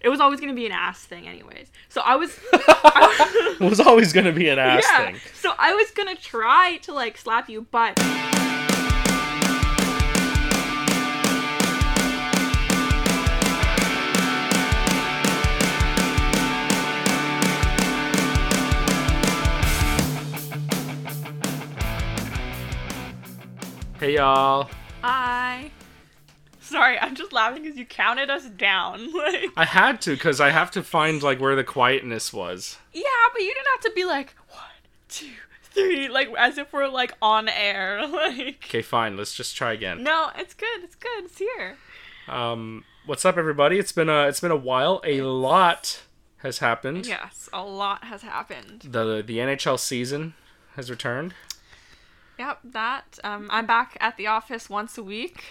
It was always gonna be an ass thing, anyways. So I was. It was always gonna be an ass yeah. thing. So I was gonna try to like slap you, but. Hey y'all. I. Sorry, I'm just laughing because you counted us down. Like, I had to because I have to find like where the quietness was. yeah, but you didn't have to be like one, two, three, like as if we're like on air. Like, Okay, fine. Let's just try again. no, it's good. It's good. It's here. Um, what's up, everybody? It's been a it's been a while. A lot has happened. Yes, a lot has happened. The the NHL season has returned. Yep, that. Um, I'm back at the office once a week.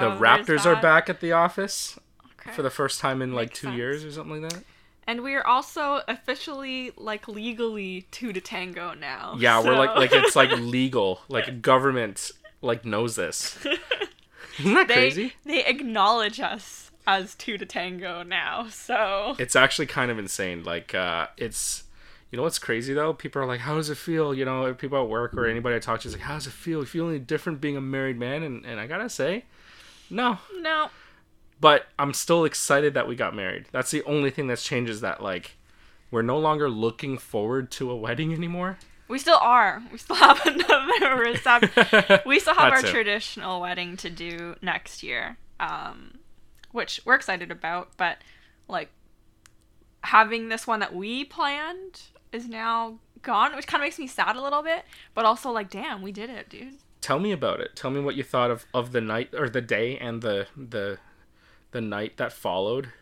So the Raptors are back at the office Okay. for the first time in like Makes two sense. years or something like that. And we are also officially, like, legally two to tango now. Yeah, we're like like it's like legal. Like government like knows this. Isn't that they crazy? they acknowledge us as two to tango now. So It's actually kind of insane. Like uh it's you know what's crazy though? People are like, "How does it feel?" You know, people at work or anybody I talk to is like, "How does it feel? You feel any different being a married man?" And and I gotta say, no. no, But I'm still excited that we got married. That's the only thing that's changed is that like we're no longer looking forward to a wedding anymore. we still are. We still have another reception. we still have our it. traditional wedding to do next year, um, which we're excited about. But like having this one that we planned is now gone, which kind of makes me sad a little bit. But also like, damn, we did it, dude. Tell me about it. Tell me what you thought of of the night or the day and the the the night that followed.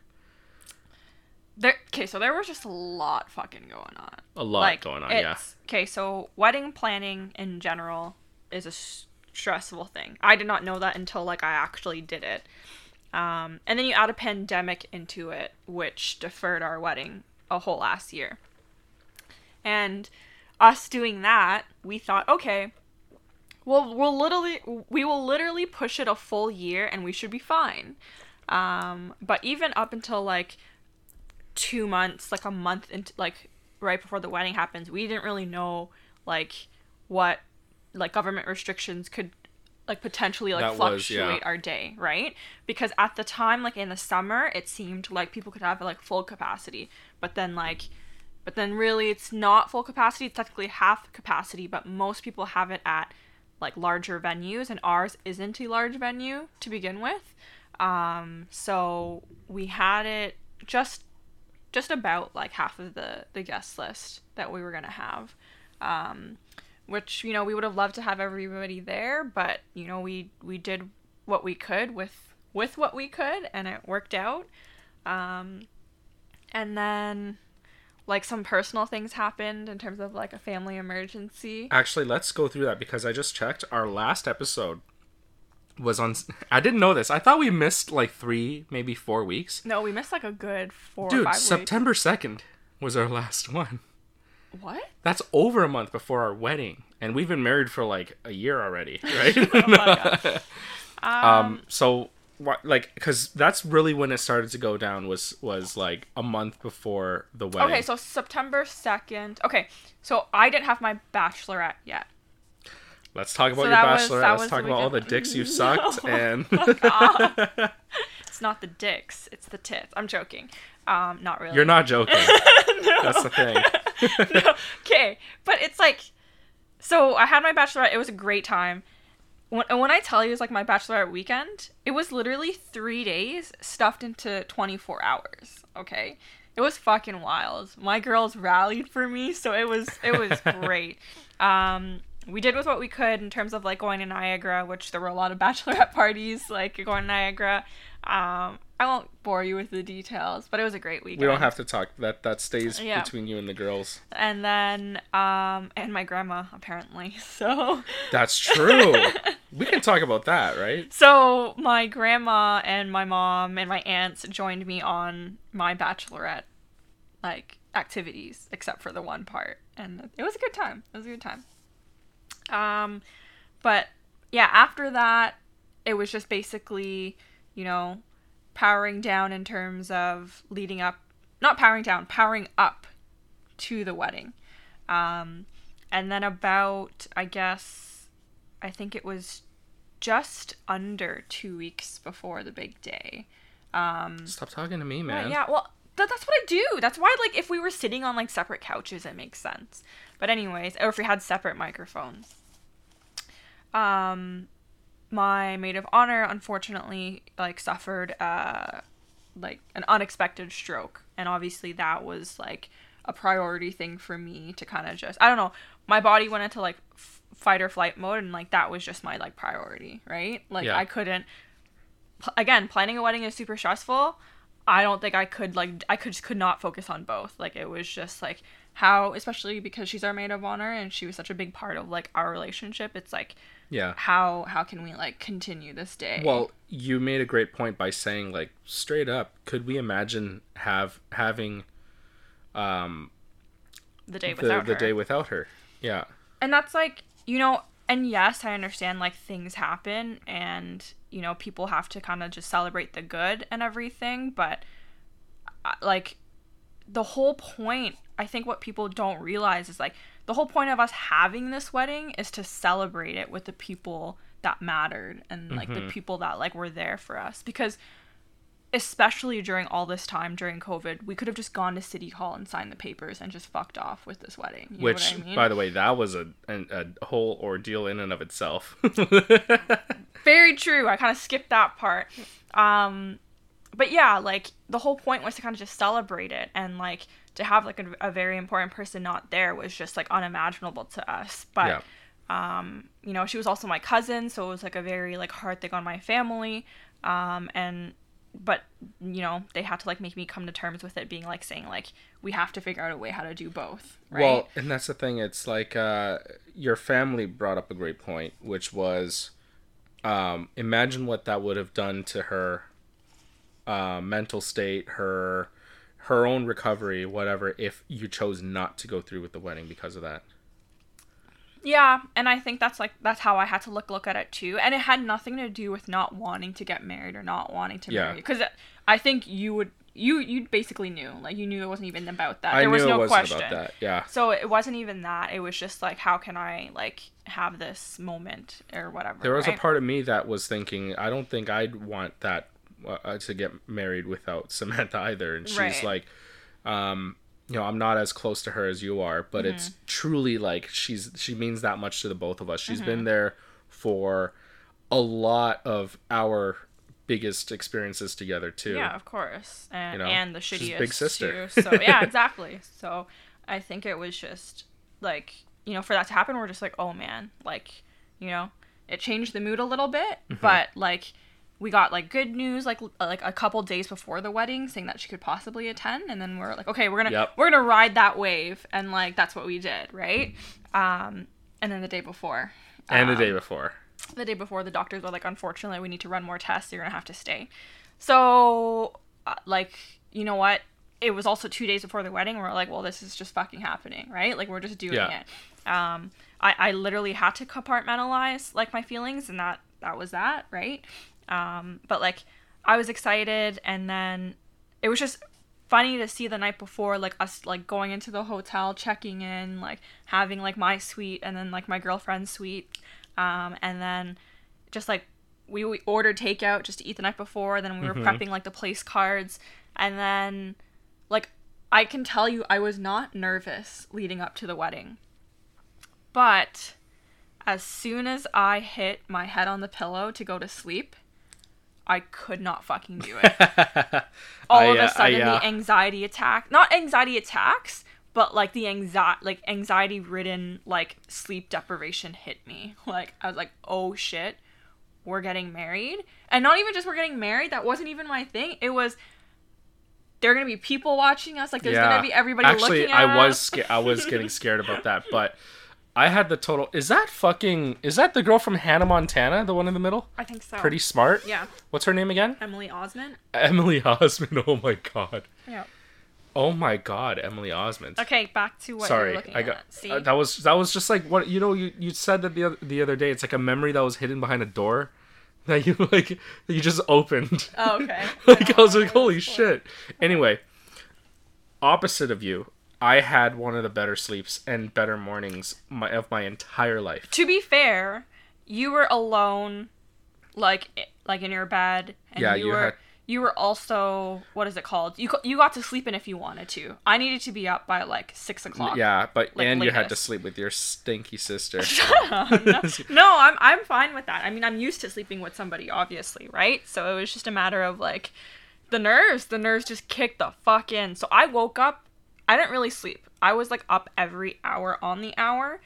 There. Okay, so there was just a lot fucking going on. A lot going on, yeah. Okay, so wedding planning in general is a stressful thing. I did not know that until like I actually did it. Um, and then you add a pandemic into it, which deferred our wedding a whole last year. And us doing that, we thought, okay, well, we'll literally we will literally push it a full year, and we should be fine. Um, but even up until like two months, like a month into like right before the wedding happens, we didn't really know like what like government restrictions could like potentially like That was, yeah. fluctuate our day, right? Because at the time, like in the summer, it seemed like people could have like full capacity, but then like but then really it's not full capacity, it's technically half capacity, but most people have it at like larger venues and ours isn't a large venue to begin with. Um so we had it just just about like half of the the guest list that we were gonna have um which you know we would have loved to have everybody there but you know we we did what we could with with what we could and it worked out um and then like some personal things happened in terms of like a family emergency Actually, let's go through that because I just checked. Our last episode was on. I didn't know this. I thought we missed like three, maybe four weeks. no we missed like a good four or Dude, five weeks September 2nd was our last one. what That's over a month before our wedding. And we've been married for like a year already, right? oh um, so like cuz that's really when it started to go down was was like a month before the wedding. okay so september 2nd okay so i didn't have my bachelorette yet Let's talk about So your bachelorette. was- Let's was talk about all the dicks you've sucked and It's not the dicks, it's the tits. I'm joking. Um, not really. you're not joking. That's the thing. okay, but it's like, so I had my bachelorette. It was a great time. When, and when I tell you it's like my bachelorette weekend, it was literally three days stuffed into 24 hours. Okay, it was fucking wild. My girls rallied for me, so it was it was great. Um, we did with what we could in terms of like going to Niagara, which there were a lot of bachelorette parties, like going to Niagara. Um, I won't bore you with the details, but it was a great weekend. We don't have to talk. That that stays Yeah. between you and the girls. and then um and my grandma apparently so That's true. We can talk about that, right? so my grandma and my mom and my aunts joined me on my bachelorette like activities except for the one part and it was a good time it was a good time um but yeah after that it was just basically you know powering down in terms of leading up, not powering down, powering up to the wedding. Um, and then about, I guess, I think it was just under two weeks before the big day. Um, Stop talking to me, yeah, man. yeah, well, th- that's what I do. That's why, like, if we were sitting on like separate couches, it makes sense. But anyways, or if we had separate microphones. Um, my maid of honor unfortunately like suffered uh like an unexpected stroke, and obviously that was like a priority thing for me to kind of just I don't know. My body went into like f- fight or flight mode, and like that was just my like priority, right? Like Yeah. I couldn't. Again, planning a wedding is super stressful. I don't think I could like I could just could not focus on both. Like it was just like how especially because she's our maid of honor and she was such a big part of like our relationship. It's like Yeah. how how can we like continue this day? Well, you made a great point by saying like straight up, could we imagine have having um the day the, without the her. day without her? Yeah. and that's like you know and yes i understand like things happen and you know people have to kind of just celebrate the good and everything but uh, like the whole point i think what people don't realize is like the whole point of us having this wedding is to celebrate it with the people that mattered and like the people that like were there for us because especially during all this time during covid we could have just gone to city hall and signed the papers and just fucked off with this wedding you know Which, what I mean? by the way, that was a, an, a whole ordeal in and of itself. Very true. I kind of skipped that part. Um, but yeah, like the whole point was to kind of just celebrate it, and like to have like a, a very important person not there was just like unimaginable to us. But yeah. um, you know, she was also my cousin, so it was like a very like hard thing on my family. Um, and but you know, they had to like make me come to terms with it, being like saying like we have to figure out a way how to do both, right? Well, and that's the thing. It's like uh, your family brought up a great point, which was um, imagine what that would have done to her uh, mental state, her her own recovery, whatever, if you chose not to go through with the wedding because of that. Yeah, and I think that's like that's how I had to look look at it too, and it had nothing to do with not wanting to get married or not wanting to Yeah. marry. Because I think you would you you basically knew like you knew it wasn't even about that. I there knew was no it wasn't question. about that. Yeah. So it wasn't even that. It was just like how can I like have this moment or whatever. There was right? a part of me that was thinking, I don't think I'd want that uh, to get married without Samantha either. And she's Right. like, um, you know, I'm not as close to her as you are, but Mm-hmm. it's truly like she's she means that much to the both of us. She's Mm-hmm. been there for a lot of our biggest experiences together too. Yeah, of course, and You know, and the shittiest big sister. Too. So yeah, exactly. So I think it was just like you know for that to happen, we're just like, oh man, like you know, it changed the mood a little bit, Mm-hmm. but like we got like good news like like a couple days before the wedding saying that she could possibly attend and then we're like okay we're gonna Yep. we're gonna ride that wave and like that's what we did right um and then the day before And the um, day before. the day before the doctors were like unfortunately we need to run more tests you're gonna have to stay so uh, like you know what it was also two days before the wedding we're like well this is just fucking happening right like we're just doing Yeah. it um I, I literally had to compartmentalize like my feelings and that that was that right um but like i was excited and then it was just funny to see the night before like us like going into the hotel checking in like having like my suite and then like my girlfriend's suite. Um and then just like we, we ordered takeout just to eat the night before then we were prepping like the place cards. And then like i can tell you i was not nervous leading up to the wedding. But as soon as i hit my head on the pillow to go to sleep i could not fucking do it. All I, of uh, a sudden I, uh, the anxiety attack not anxiety attacks but like the anxiety like anxiety ridden like sleep deprivation hit me. Like i was like oh shit we're getting married? And not even just we're getting married that wasn't even my thing. It was there are gonna be people watching us like there's gonna be everybody Actually, looking at I was us. sca- I was getting scared about that, but I had the total. Is that fucking? Is that the girl from Hannah Montana, the one in the middle? i think so Pretty smart. yeah What's her name again? emily osment Emily Osment. Oh my god. yeah Oh my god, Emily Osment. okay back to what Sorry, you're looking I got at see uh, that was that was just like what you know you you said that the other, the other day. It's like a memory that was hidden behind a door. that you like that you just opened. Oh, okay. like I was like, holy shit. Anyway, opposite of you, I had one of the better sleeps and better mornings my, of my entire life. To be fair, you were alone, like like in your bed, and Yeah, you, you were had- you were also what is it called? You you got to sleep in if you wanted to. I needed to be up by like six o'clock. Yeah, but Like, and you had to sleep with your stinky sister. no, no, I'm I'm fine with that. I mean, I'm used to sleeping with somebody, obviously, right? So it was just a matter of like the nerves. The nerves just kicked the fuck in. So I woke up. I didn't really sleep. I was like up every hour on the hour.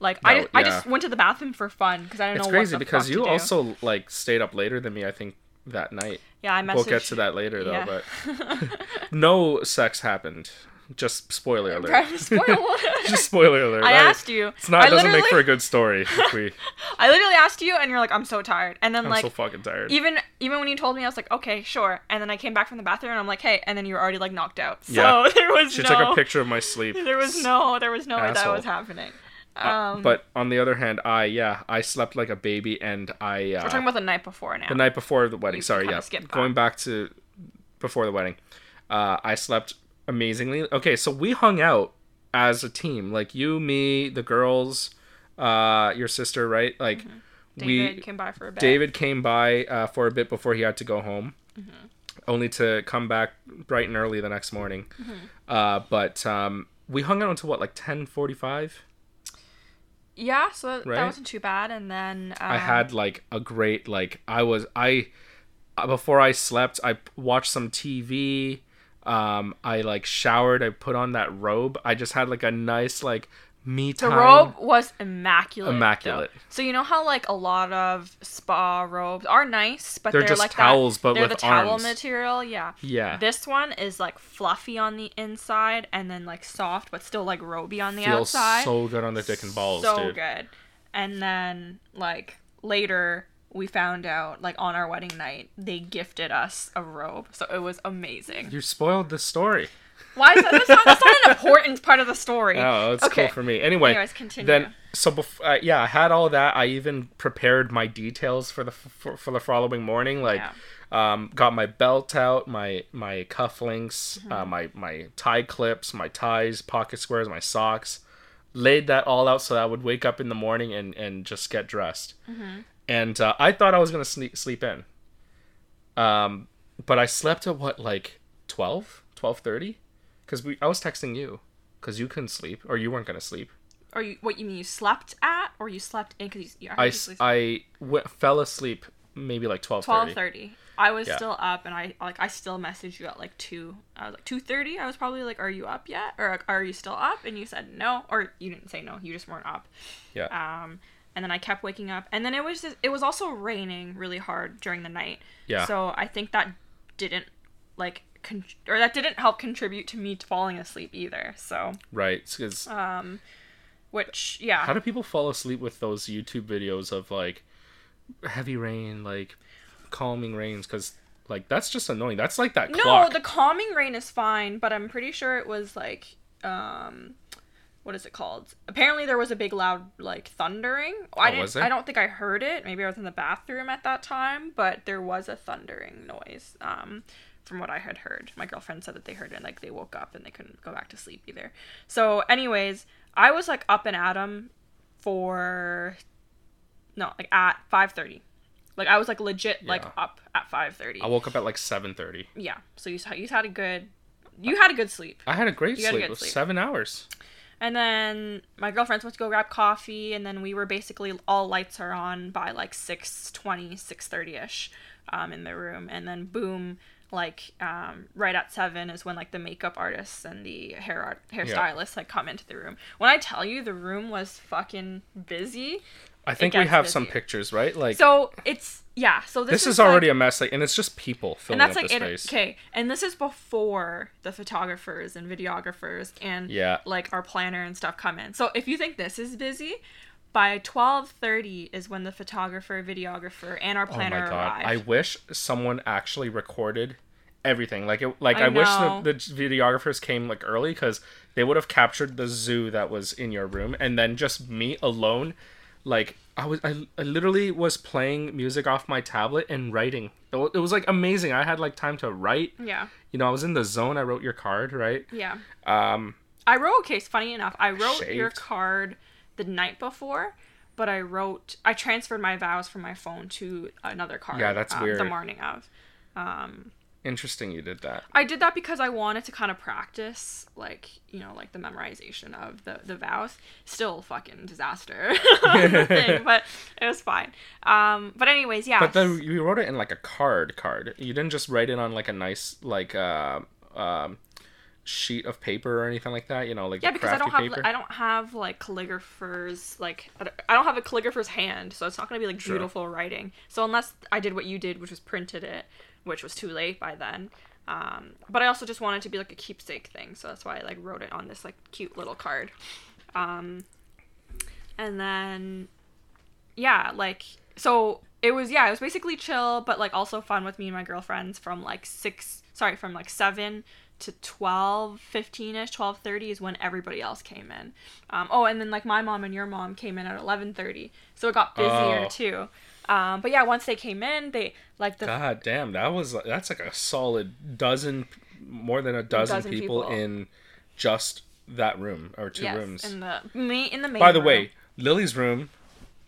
Like I, No, just, I just went to the bathroom for fun because I didn't it's know crazy what the because you also like stayed up later than me. I think that night. yeah I messaged. We'll get to that later though. yeah. But no sex happened. Just spoiler alert. Spoiler alert. Just spoiler alert. I asked you. It's not. I doesn't make for a good story. If we, I literally asked you, and you're like, "I'm so tired." And then I'm like so fucking tired. even even when you told me, I was like, "Okay, sure." And then I came back from the bathroom, and I'm like, "Hey," and then you were already like knocked out. So Yeah. there was She no. took a picture of my sleep. There was no. There was no way that was happening. Uh, Um, but on the other hand, I yeah, I slept like a baby, and I uh, we're talking about the night before now. the night before the wedding. You Sorry, yeah, going back to before the wedding. Uh, I slept amazingly. Okay, so we hung out as a team, like you, me, the girls, uh, your sister, right? Like Mm-hmm. David we came by for a bit. David came by uh, for a bit before he had to go home, Mm-hmm. only to come back bright and early the next morning. Mm-hmm. Uh, but um, we hung out until what, like ten forty-five. Yeah, so that, Right? that wasn't too bad. And then um, I had like a great like I was I before I slept I watched some TV. Um, I like showered. I put on that robe. I just had like a nice like me time. the robe was immaculate. though. Immaculate. So you know how like a lot of spa robes are nice, but They're they're, just like towels, that, but they're with the towel material. Yeah. Yeah, This one is like fluffy on the inside and then like soft, but still like roby on the feels outside. so good on the dick and balls, so dude. good. And then like later we found out like on our wedding night they gifted us a robe, so it was amazing. You spoiled the story. Why is that? That's not, that's not an important part of the story. Oh, it's Okay. cool for me. Anyway, Anyways, continue. then so bef- uh, yeah, I had all that. I even prepared my details for the f- for, for the following morning. Like, um, got my belt out, my my cufflinks, uh, Mm-hmm. my my tie clips, my ties, pocket squares, my socks. Laid that all out so that I would wake up in the morning and and just get dressed. Mm-hmm. And uh, I thought I was gonna sleep sleep in. Um, but I slept at what like 12, 12.30? Because we I was texting you because you couldn't sleep or you weren't gonna sleep. Or you, what you mean? You slept at, or you slept in? Because you, I, I, I w- fell asleep maybe like twelve twelve thirty. thirty. I was Yeah. still up, and I like I still messaged you at like two. I was like two thirty. I was probably like, "Are you up yet?" Or like, "Are you still up?" And you said no, or you didn't say no. You just weren't up. Yeah. Um, and then I kept waking up, and then it was just, it was also raining really hard during the night. Yeah. So I think that didn't like con- or that didn't help contribute to me falling asleep either. So Right. Because um, which yeah. how do people fall asleep with those YouTube videos of like heavy rain, like calming rains? Because like that's just annoying. That's like that No, clock. the calming rain is fine, but I'm pretty sure it was like um what is it called? Apparently there was a big loud like thundering. I Oh, didn't was there? I don't think I heard it. Maybe I was in the bathroom at that time, but there was a thundering noise. Um from what I had heard. My girlfriend said that they heard it and like they woke up and they couldn't go back to sleep either. So anyways, I was like up and at 'em for no, like at 5:30. Like I was like legit like Yeah. up at 5:30. I woke up at like seven thirty. Yeah. So you you had a good you had a good sleep. I had a great You had a sleep. good was sleep. seven hours. And then my girlfriends went to go grab coffee and then we were basically all lights are on by like 6:20, 6:30ish um in the room and then boom like um right at 7 is when like the makeup artists and the hair art hairstylists like come into the room. When I tell you the room was fucking busy. I think we have some pictures, right? Like So it's yeah, so this, this, is, like- already a mess. Like, and it's just people filling and that's up like it, space. okay and this is before the photographers and videographers and Yeah. like our planner and stuff come in so if you think this is busy by 12.30 is when the photographer videographer and our Oh planner my god! arrive I wish someone actually recorded everything. Like it, like I I, wish the, the videographers came like early because they would have captured the zoo that was in your room, and then just me alone like I was I, I literally was playing music off my tablet and writing. It, wa- it was like amazing. I had like time to write. Yeah. You know, I was in the zone. I wrote your card, right? Yeah. Um, I wrote okay, funny enough. I wrote your card the night before, but I wrote I transferred my vows from my phone to another card. Yeah, that's um, The weird. morning of. Um interesting you did that. I did that because I wanted to kind of practice, like you know, like the memorization of the the vows. Still, fucking disaster thing, but it was fine. Um, but anyways, yeah. But then you wrote it in like a card card. You didn't just write it on like a nice like uh, um, sheet of paper or anything like that. You know, like yeah, because I don't have paper. I don't have like calligrapher's like I don't- have a calligrapher's hand, so it's not gonna be like Sure. beautiful writing. So unless I did what you did, which was printed it, which was too late by then. Um, but I also just wanted to be like a keepsake thing, so that's why I like wrote it on this like cute little card. Um, and then yeah, like so it was yeah, it was basically chill, but like also fun with me and my girlfriends from like six sorry, from like seven to 12 15ish 12:30 is when everybody else came in. Um, oh, and then like my mom and your mom came in at 11:30. So it got busier Oh. too. Um, but yeah, once they came in, they like the God damn, that was that's like a solid dozen, more than a dozen, dozen people, people. in just that room or two yes, rooms. in the me in the main By the room. way, Lily's room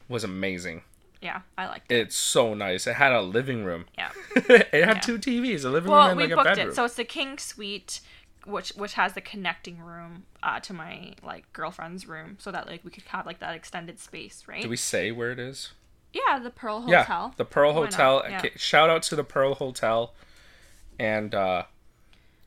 was amazing. yeah, I liked it. It's so nice. It had a living room. Yeah. it had Yeah. two TVs, a living Well, room and we like a booked bedroom. it. So it's the king suite, which which has the connecting room uh, to my like girlfriend's room, so that like we could have like that extended space, right? Do we say where it is? Yeah, the Pearl Hotel. Yeah, the Pearl Why? Hotel. Yeah. Okay, shout out to the Pearl Hotel and uh,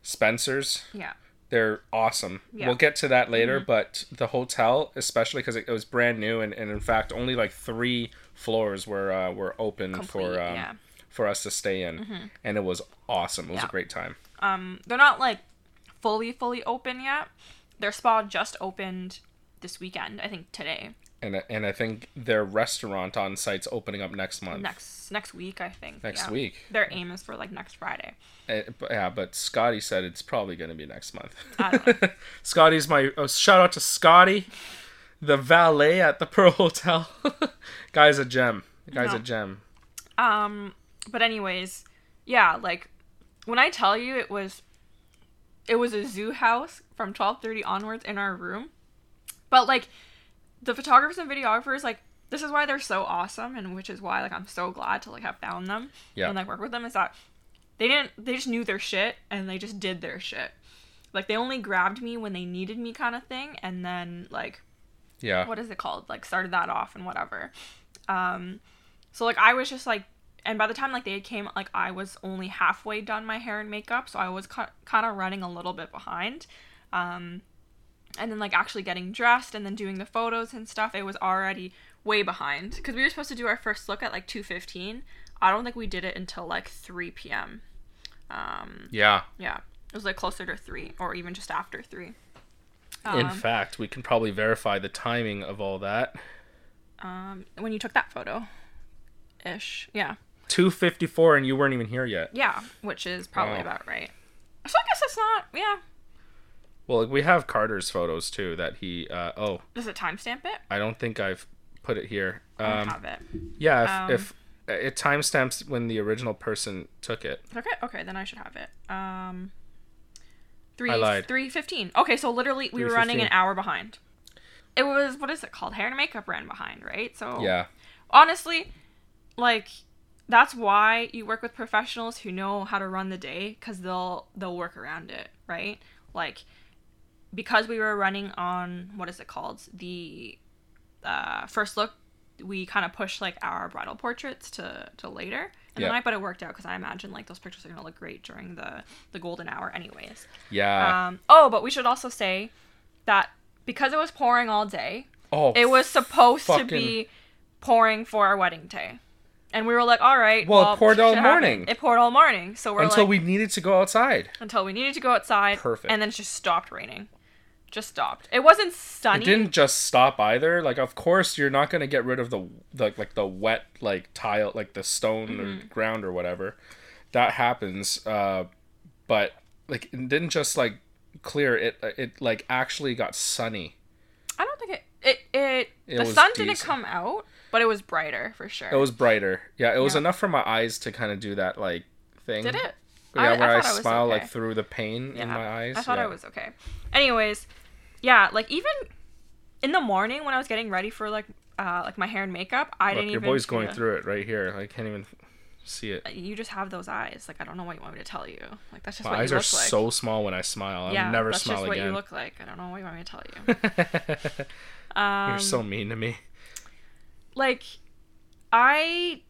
Spencer's. Yeah. They're awesome. Yeah. Mm-hmm. We'll get to that later, but the hotel, especially because it, it was brand new, and, and in fact, only like three floors were uh, were open Complete, for um, yeah. for us to stay in, and it was awesome. It was a great time. Um, they're not like fully fully open yet. Their spa just opened this weekend. I think today. And I- and I think their restaurant on site's opening up next month. Next next week, I think. Next yeah. week. Their aim is for like next Friday. Uh, but- yeah, but Scotty said it's probably going to be next month. I don't know. Scotty's my oh, shout out to Scotty, the valet at the Pearl Hotel. Guy's a gem. Guy's No. a gem. Um, but anyways, yeah, like when I tell you it was it was a zoo house from 12:30 onwards in our room. But like the photographers and videographers like this is why they're so awesome and which is why like I'm so glad to like have found them Yeah. and like work with them is that they didn't they just knew their shit and they just did their shit. Like they only grabbed me when they needed me kind of thing and then like Yeah. what is it called like started that off and whatever um so like i was just like and by the time like they came like i was only halfway done my hair and makeup so i was kind of running a little bit behind um and then like actually getting dressed and then doing the photos and stuff it was already way behind because we were supposed to do our first look at like 2.15 i don't think we did it until like 3 p.m um Yeah. yeah it was like closer to 3 or even just after 3 In Um, fact, we can probably verify the timing of all that. um when you took that photo ish yeah 254 and you weren't even here yet. yeah which is probably Wow. about right so i guess it's not yeah Well, we have Carter's photos too that he uh oh, does it timestamp it? I don't think I've put it here. i Um have it. yeah, if, um, if it timestamps when the original person took it. okay okay then i should have it. Um three I lied. 315 okay so literally we were running an hour behind. It was what is it called? Hair and makeup ran behind right? So Yeah. honestly like that's why you work with professionals who know how to run the day because they'll they'll work around it right? Like because we were running on what is it called the uh, first look we kind of pushed like our bridal portraits to to later in Yeah. the night but it worked out because i imagine like those pictures are gonna look great during the the golden hour anyways Yeah. um oh but we should also say that because it was pouring all day oh, it was supposed fucking- to be pouring for our wedding day. And we were like, all right. Well, it poured all morning. It poured all morning. So we're until like, we needed to go outside. until we needed to go outside. Perfect. And then it just stopped raining. Just stopped. It wasn't sunny. It didn't just stop either. Like, of course, you're not gonna get rid of the the like the wet like tile, like the stone Mm-hmm. or ground or whatever. That happens. Uh, but like, it didn't just like clear. It it like actually got sunny. I don't think it. It it, It the sun didn't come out, but it was brighter for sure. It was brighter. Yeah, it was Yeah. enough for my eyes to kind of do that like thing. Did it? Yeah, where I, was smile okay. like through the pain in my eyes. I thought yeah. I was okay. Anyways, yeah, like even in the morning when I was getting ready for like uh like my hair and makeup, I Look, didn't your even boy's going through it right here. I can't even see it. You just have those eyes. Like I don't know what you want me to tell you. Like that's just My what eyes you are look like. so small when I smile. I'll yeah, never that's smile just what you look like. I don't know what you want me to tell you. Um, You're so mean to me. like I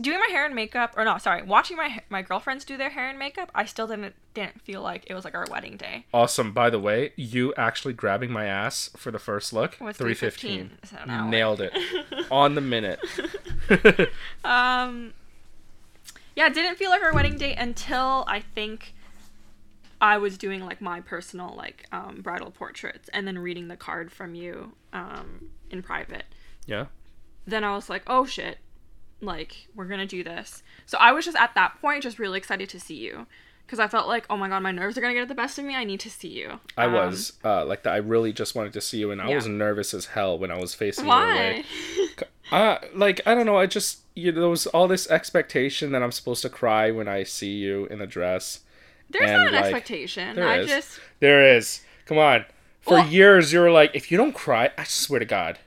doing my hair and makeup or no, sorry, watching my my girlfriends do their hair and makeup, I still didn't didn't feel like it was like our wedding day. Awesome. By the way, you actually grabbing my ass for the first look. With Three fifteen. 3:15, so. Nailed it. On the minute. Um yeah, it didn't feel like our wedding day until I think I was doing like my personal like um bridal portraits and then reading the card from you um in private. yeah. then I was like, oh shit, like we're gonna do this. So I was just at that point just really excited to see you because I felt like, oh my god, my nerves are gonna get the best of me. I need to see you. I Um, was uh, like that. I really just wanted to see you, and I Yeah. was nervous as hell when I was facing your way. Why? Uh, like I don't know. I just you know, there was all this expectation that I'm supposed to cry when I see you in a dress. There's And, not an like, expectation. there I is. just There is. Come on. For Well- years, you were like, if you don't cry, I swear to God.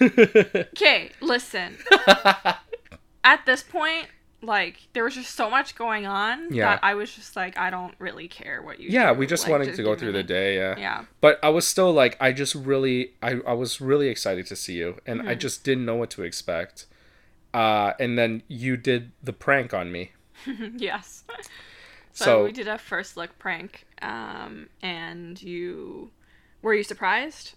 okay. Listen. at this point, like there was just so much going on Yeah. that I was just like, I don't really care what you. yeah, do. we just Like, wanted to go through the day. Yeah. Yeah. But I was still like, I just really, I, I was really excited to see you, and Mm-hmm. I just didn't know what to expect. Uh, and then you did the prank on me. yes. So, So- we did a first look prank, um, and you were you surprised?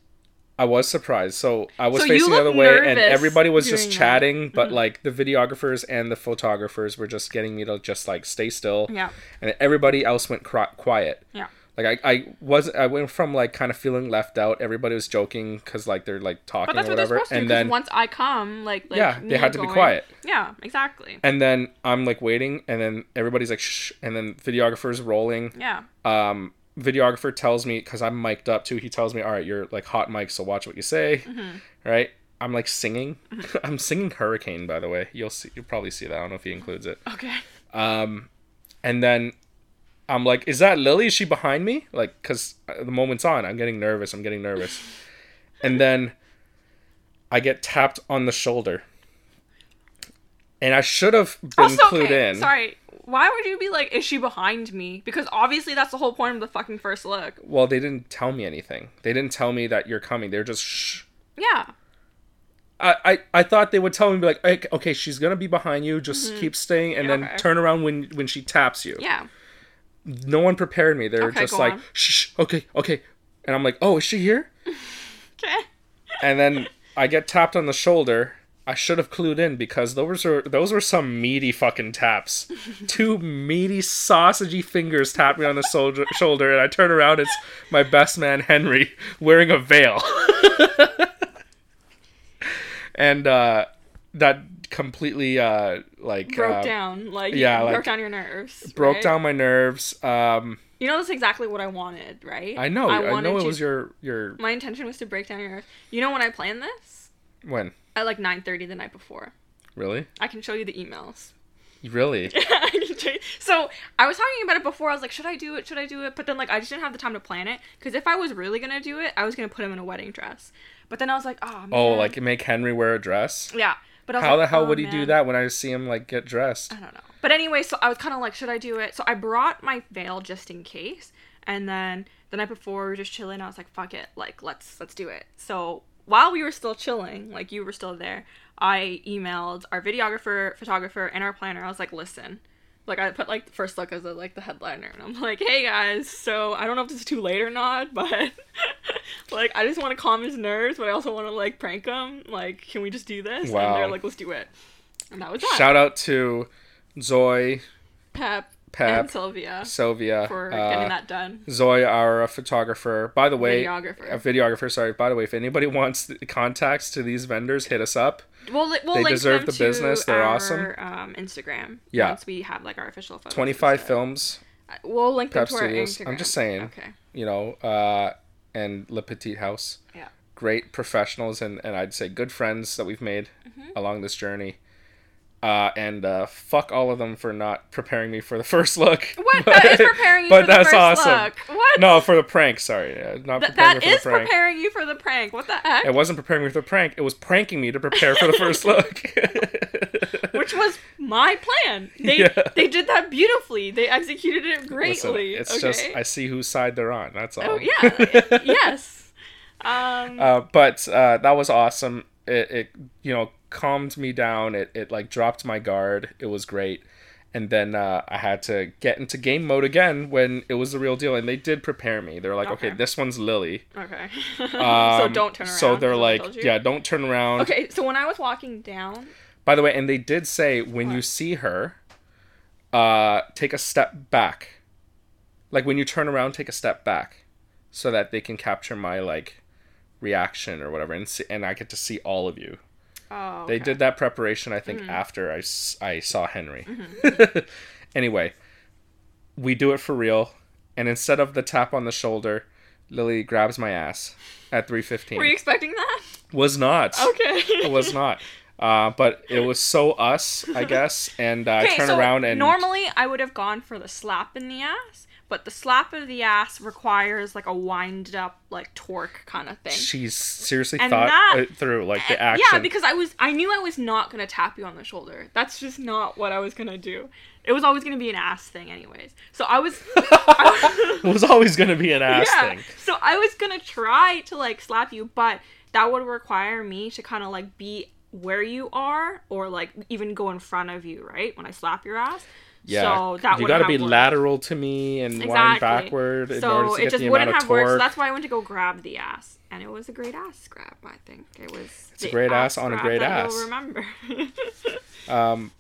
I was surprised. So I was So facing the other way, and everybody was just that. chatting. But like the videographers and the photographers were just getting me to just like stay still. Yeah. And everybody else went quiet. Yeah. Like I, I was I went from like kind of feeling left out. Everybody was joking because like they're like talking But that's or what whatever. supposed to. and Because then once I come, like, like Yeah, they had to be quiet. Yeah, exactly. and then I'm like waiting, and then everybody's like shh, and then videographer's rolling. Yeah. um videographer tells me because i'm mic'd up too he tells me all right you're like hot mic so watch what you say Mm-hmm. right? I'm like singing. I'm singing hurricane by the way. You'll see you'll probably see that. I don't know if he includes it. Okay. um and then i'm like is that lily? Is she behind me? Like because the moment's on. I'm getting nervous. I'm getting nervous. And then i get tapped on the shoulder. And i should have been Also, clued okay, in. sorry. Why would you be like, is she behind me? Because obviously that's the whole point of the fucking first look. well they didn't tell me anything they didn't tell me that you're coming they're just shh Yeah. I, I, I thought they would tell me be like okay, okay she's gonna be behind you just keep staying and then Mm-hmm. Okay. turn around when when she taps you Yeah. no one prepared me they're Okay, just like on. shh okay okay and i'm like oh is she here Okay. and then i get tapped on the shoulder i should have clued in because those were those were some meaty fucking taps two meaty sausagey fingers tap me on the soldier, shoulder and i turn around it's my best man henry wearing a veil and uh that completely uh like Broke uh, down. Like, yeah, yeah, like, broke down your nerves. broke right? down my nerves um You know, that's exactly what I wanted, right? i know i, wanted know it to- was your your My intention was to break down your nerves. You know when I planned this? when At like 9.30 the night before. really I can show you the emails. really I can show you- so I was talking about it before. I was like, should I do it? Should I do it? But then like I just didn't have the time to plan it. Because if I was really gonna do it, I was gonna put him in a wedding dress. But then I was like, oh man. oh like make henry wear a dress yeah. But How like, the hell "Oh, would he do that when I see him like get dressed? I don't know. But anyway, so I was kind of like, should I do it? So I brought my veil just in case. And then the night before, we were just chilling. I was like, fuck it, like let's let's do it. So while we were still chilling, like you were still there, I emailed our videographer, photographer, and our planner. I was like, listen. Like I put like the first look as a, like the headliner, and I'm like, "Hey guys, so I don't know if this is too late or not, but like I just want to calm his nerves, but I also want to like prank him. Like, can we just do this?" And they're like, "Let's do it." And that was that. Shout out to Zoe, Pep, Pep, and Sylvia Sylvia, for uh, getting that done. Zoya, our uh, photographer. By the way, Videographer. a videographer. Sorry. By the way, if anybody wants the contacts to these vendors, hit us up. We'll, we'll they link deserve them the business, they're our, awesome. Um, Instagram. Yeah. Once we have like our official photos. Twenty-five films. Uh, We'll link them Pep to our Studios. Instagram. I'm just saying. Okay. You know, uh, and Le Petit House. Yeah. great professionals and, and I'd say good friends that we've made Mm-hmm. along this journey. Uh, and uh, fuck all of them for not preparing me for the first look. What? That is preparing you but for the that's first awesome. look. What? No, for the prank. Sorry, not Th- preparing that for is the prank. preparing you for the prank. What the heck? It wasn't preparing me for the prank. It was pranking me to prepare for the first look. Which was my plan. They Yeah. they did that beautifully. They executed it Listen, greatly. it's okay? just I see whose side they're on. That's all. Oh yeah. yes. Um. Uh, but uh, that was awesome. It, it you know calmed me down. It it like dropped my guard. It was great. And then uh, I had to get into game mode again when it was the real deal. And they did prepare me. They're like, okay, Okay. this one's Lily. okay. Um, so don't turn around. So they're like, yeah, don't turn around. Okay. So when I was walking down, By the way, and they did say when you see her, uh, take a step back. Like when you turn around, take a step back, so that they can capture my like reaction or whatever, and see, and I get to see all of you. Oh, They did that preparation, I think, Mm-hmm. after I, I saw Henry. anyway, we do it for real, and instead of the tap on the shoulder, Lily grabs my ass at 3:15. Were you expecting that? Was not. Okay. It was not. Uh, but it was so us, I guess, and uh, I turn so around and normally I would have gone for the slap in the ass, but the slap of the ass requires like a wind up like torque kind of thing. she's seriously And thought that- it through, like the eh, And- action. Yeah, because I was I knew I was not gonna tap you on the shoulder. That's just not what I was gonna do. It was always gonna be an ass thing, anyways. So I was. it was always gonna be an ass yeah. thing. So I was gonna try to like slap you, but that would require me to kind of like be where you are, or like even go in front of you, right? When I slap your ass. Yeah, So that you got to be worked. lateral to me and wind Exactly. backward in order So it just wouldn't have worked. So that's why I went to go grab the ass, and it was a great ass grab. I think it was. It's a great ass on a great ass. You'll remember. Um,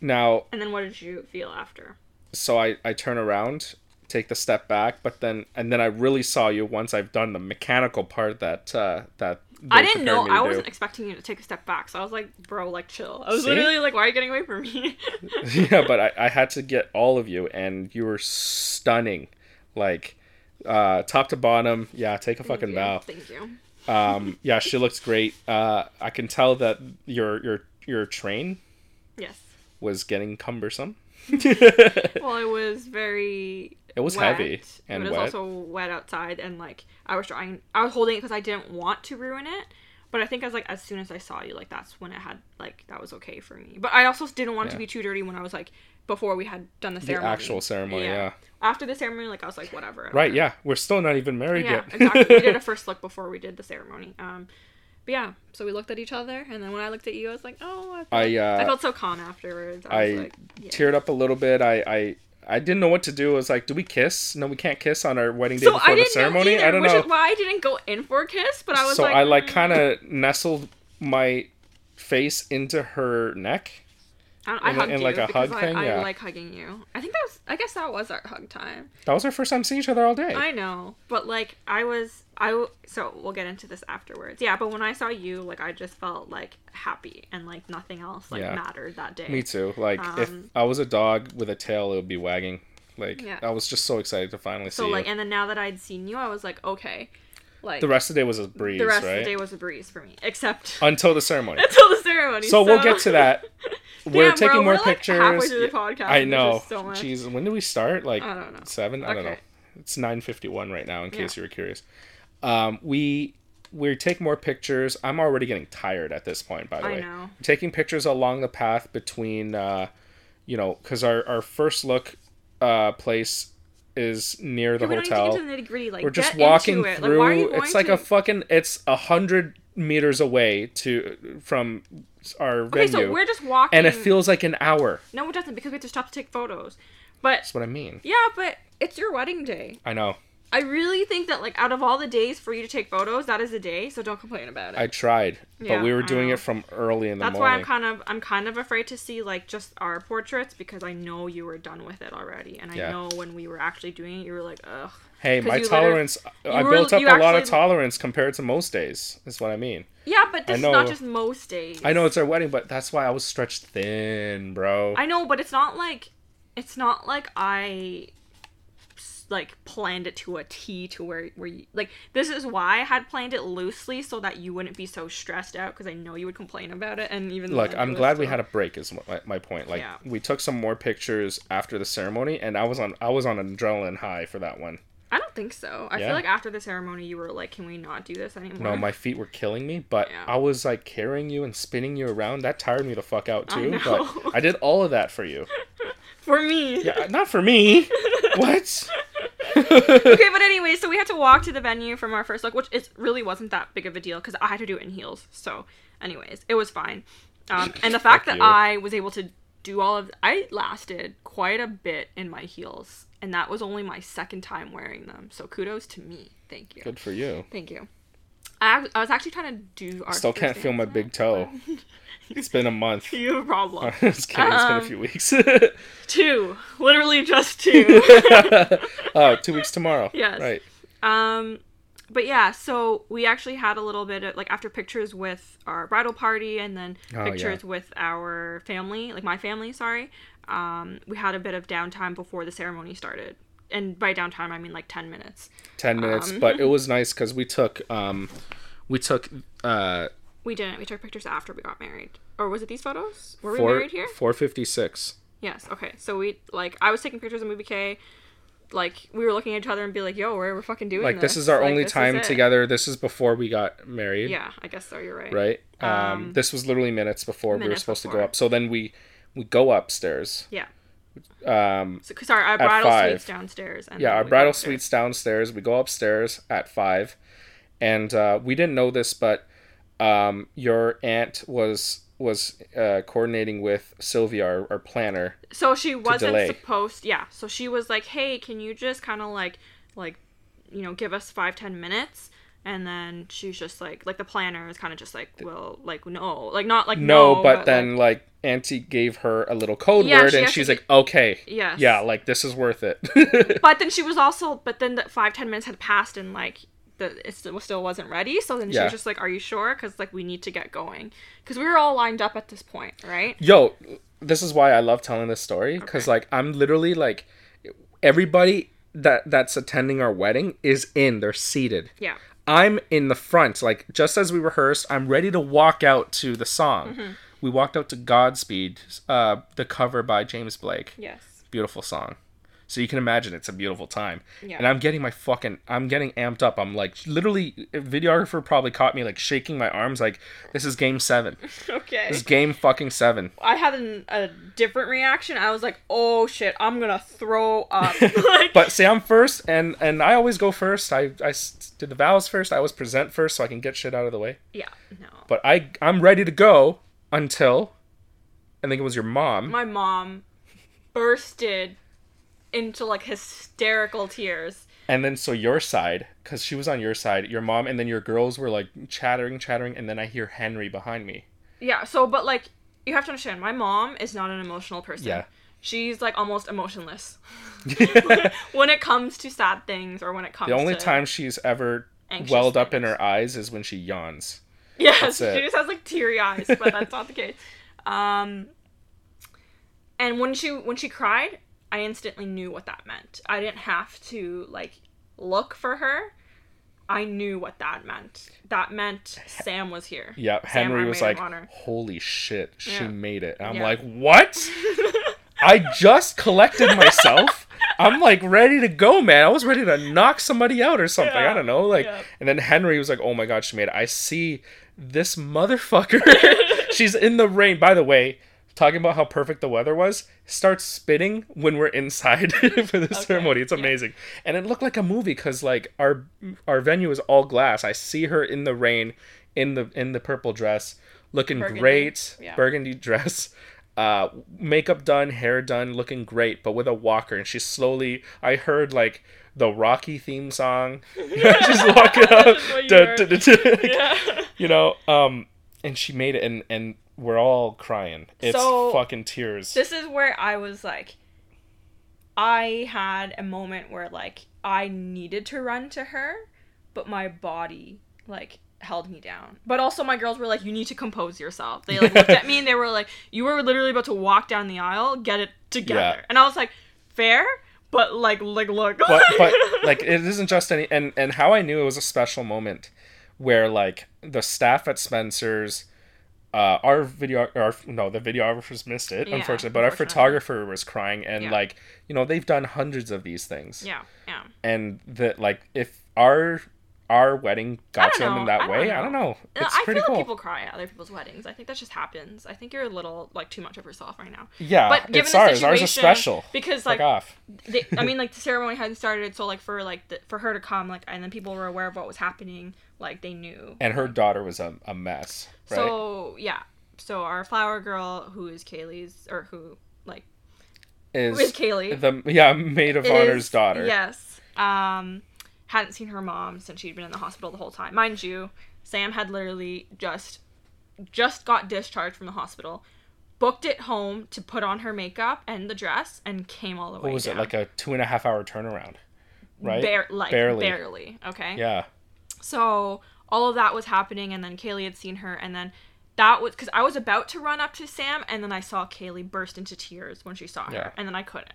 now, and then what did you feel after? so I I turn around, take the step back, but then and then I really saw you once I've done the mechanical part that uh, that. I didn't know. I wasn't expecting you to take a step back, so I was like, "Bro, like, chill." I was See? literally like, "Why are you getting away from me?" yeah, but I, I had to get all of you, and you were stunning, like uh, top to bottom. Yeah, take a Thank fucking you. bow. Thank you. Um, yeah, she looks great. Uh, I can tell that your your your train Yes. was getting cumbersome. Well, it was very. It was wet, heavy and it wet. was also wet outside, and like I was trying, I was holding it because I didn't want to ruin it. But I think as like as soon as I saw you, like that's when it had like that was okay for me. But I also didn't want it Yeah. to be too dirty when I was like before we had done the the ceremony. actual ceremony, yeah. After the ceremony, like I was like whatever. Right, care. yeah. We're still not even married Yeah, yet. exactly. we did a first look before we did the ceremony. Um, but yeah, so we looked at each other, and then when I looked at you, I was like, oh, I, felt, I, uh, I felt so calm afterwards. I, I was like, yeah. teared up a little bit. I, I I didn't know what to do. I was like, do we kiss? No, we can't kiss on our wedding day So before the ceremony. either, I don't which know. is why I didn't go in for a kiss. But I was so like, I like mm. kind of nestled my face into her neck. I, don't- I in a- hugged in you like a because hug I, thing, I yeah. like hugging you. I think that was. I guess that was our hug time. That was our first time seeing each other all day. I know, but like I was, I so we'll get into this afterwards. Yeah, but when I saw you, like I just felt like happy and like nothing else like Yeah. mattered that day. Me too. Like if Um, I was a dog with a tail, it would be wagging. Like Yeah. I was just so excited to finally So see So like, you. and then now that I'd seen you, I was like, okay, like The rest of the day was a breeze, the rest right? of the day was a breeze for me, except Until the ceremony. until the ceremony. So we'll get to that. We're Damn, taking bro, more we're, like, pictures. halfway through the podcast, I know. so much. Jeez, when did we start? Like I don't know. seven? I don't know. It's nine fifty one right now. In case Yeah. you were curious, um, we we take more pictures. I'm already getting tired at this point. By the I way, know. taking pictures along the path between, uh, you know, because our our first look uh, place is near the hotel. need to the. Like, we're just walking it. through. Like, why are you it's like to... a fucking. It's a hundred meters away to from our Okay, venue, so we're just walking. and it feels like an hour. No, it doesn't because we have to stop to take photos. But That's what I mean. yeah, but it's your wedding day. I know. I really think that like out of all the days for you to take photos, that is the day. So don't complain about it. I tried, but Yeah, we were doing it from early in the morning. That's why. I'm kind of I'm kind of afraid to see like just our portraits because I know you were done with it already, and I Yeah. know when we were actually doing it, you were like, ugh. Hey, my tolerance. I were- built up a lot of tolerance compared to most days. That's what I mean. Yeah, but this is not just most days. I know it's our wedding, but that's why I was stretched thin, bro. I know, but it's not like it's not like I like planned it to a T to where where you like this is why I had planned it loosely so that you wouldn't be so stressed out because I know you would complain about it and even Look, I'm glad we still- had a break. Is my, my point. Like Yeah. we took some more pictures after the ceremony, and I was on I was on an adrenaline high for that one. I don't think so. I Yeah. feel like after the ceremony you were like, can we not do this anymore? No, my feet were killing me, but Yeah. I was like carrying you and spinning you around. That tired me the fuck out I too. know. But I did all of that for you. for me. Yeah, not for me. what? okay, but anyway, so we had to walk to the venue from our first look, which it really wasn't that big of a deal because I had to do it in heels. So, anyways, it was fine. Um, and the fact that you. I was able to do all of, I lasted quite a bit in my heels, and that was only my second time wearing them. So kudos to me. Thank you. Good for you. Thank you. I, I was actually trying to do. Our Still can't feel my big toe. It's been a month. You have a problem. Just kidding. It's been a Um, few weeks. two, literally just two. oh, two weeks tomorrow. Yes. Right. Um, but yeah, so we actually had a little bit of like after pictures with our bridal party and then Oh, pictures with our family, like my family, sorry. Um, we had a bit of downtime before the ceremony started. And by downtime I mean like 10 minutes. 10 minutes, Um, but it was nice cuz we took um we took uh We didn't. We took pictures after we got married. Or was it these photos? Were we married here? 456. Yes. Okay. So we like I was taking pictures of Movie K. Like we were looking at each other and be like, "Yo, we're, we're fucking doing Like this." this is our Like, only time together. This is before we got married. Yeah, I guess so. You're right. Right? Um, Um, this was literally minutes before we were minutes supposed to go up. So then we we go upstairs. Yeah. Um So, sorry, our bridal five. suite's downstairs. And yeah, our bridal suite's downstairs. We go upstairs at 5. And uh we didn't know this, but um your aunt was was uh, coordinating with Sylvia, our, our planner. So she wasn't supposed. Yeah. So she was like, "Hey, can you just kind of like, like, you know, give us five ten minutes?" And then she's just like, like the planner is kind of just like, "Well, like no, like not like No, no, but, then like, like, Auntie gave her a little code Yeah, word, she and actually she's like, "Okay, yes, yeah, like this is worth it." But then she was also, but then the five ten minutes had passed and like the it still, still wasn't ready. So then she Yeah. was just like, "Are you sure?" Because like we need to get going because we were all lined up at this point, right? Yo, this is why I love telling this story because Okay. like I'm literally like everybody that that's attending our wedding is in. They're seated. Yeah. I'm in the front, like just as we rehearsed. I'm ready to walk out to the song. Mm-hmm. We walked out to Godspeed, uh, the cover by James Blake. Yes. Beautiful song. So you can imagine it's a beautiful time. Yeah. And I'm getting my fucking I'm getting amped up. I'm like literally a videographer probably caught me like shaking my arms like this is game 7. Okay. This is game fucking 7. I had an, a different reaction. I was like, "Oh shit, I'm gonna throw up!" like, But see, I'm first, and and I always go first. I I did the vows first. I always present first, so I can get shit out of the way. yeah, no. But I I'm ready to go until I think it was your mom. My mom bursted into like hysterical tears. And then so your side, because she was on your side, your mom, and then your girls were like chattering, chattering, and then I hear Henry behind me. Yeah. So, but like, you have to understand, my mom is not an emotional person. Yeah. She's like almost emotionless when it comes to sad things or when it comes. The only time she's ever welled up in her eyes is when she yawns. Yes, she just has like teary eyes, but that's not the case. Um, and when she when she cried, I instantly knew what that meant. I didn't have to like look for her. I knew what that meant. That meant Sam was here. Yep. Sam, Henry was like, "Holy shit, she Yeah. made it!" And I'm Yeah. like, "What?" I just collected myself. I'm like ready to go, man. I was ready to knock somebody out or something. I don't know. Like, yeah. and then Henry was like, "Oh my god, she made it." I see this motherfucker. She's in the rain. By the way, talking about how perfect the weather was, starts spitting when we're inside for the ceremony. It's yeah. amazing, and it looked like a movie because like our our venue is all glass. I see her in the rain, in the in the purple dress, looking Burgundy, great, yeah. burgundy dress. Uh, makeup done, hair done, looking great, but with a walker. And she's slowly. I heard like the Rocky theme song. she's walking up, you. Yeah. you know. Um, and she made it, and and we're all crying. It's So, fucking tears. This is where I was like, I had a moment where like I needed to run to her, but my body like held me down. But also my girls were like, you need to compose yourself. They like looked at me and they were like, you were literally about to walk down the aisle, get it together. Yeah. And I was like, fair, but like like look. but but like it isn't just any and and how I knew it was a special moment where like the staff at Spencer's uh our video our no the videographers missed it Yeah, unfortunately but our photographer was crying and Yeah. like you know they've done hundreds of these things yeah, yeah. and that like if our our wedding got to them in that I way know. I don't know Uh, it's I pretty feel cool like people cry at other people's weddings. I think that just happens. I think you're a little like too much of yourself right now. yeah But given it's the ours ours is special because like off they, I mean, like the ceremony hadn't started, so like for like the, for her to come, like, and then people were aware of what was happening, like they knew. and her daughter was a, a mess right So yeah, so our flower girl, who is Kaylee's, or who like is who is Kaylee, the yeah maid of honor's daughter Yes. Um, hadn't seen her mom since she'd been in the hospital the whole time. Mind you, Sam had literally just just got discharged from the hospital, booked it home to put on her makeup and the dress, and came all the way what was down. it like a two and a half hour turnaround right Bare- like Barely. barely. Okay. yeah So all of that was happening, and then Kaylee had seen her, and then that was because I was about to run up to Sam, and then I saw Kaylee burst into tears when she saw her, Yeah. and then I couldn't.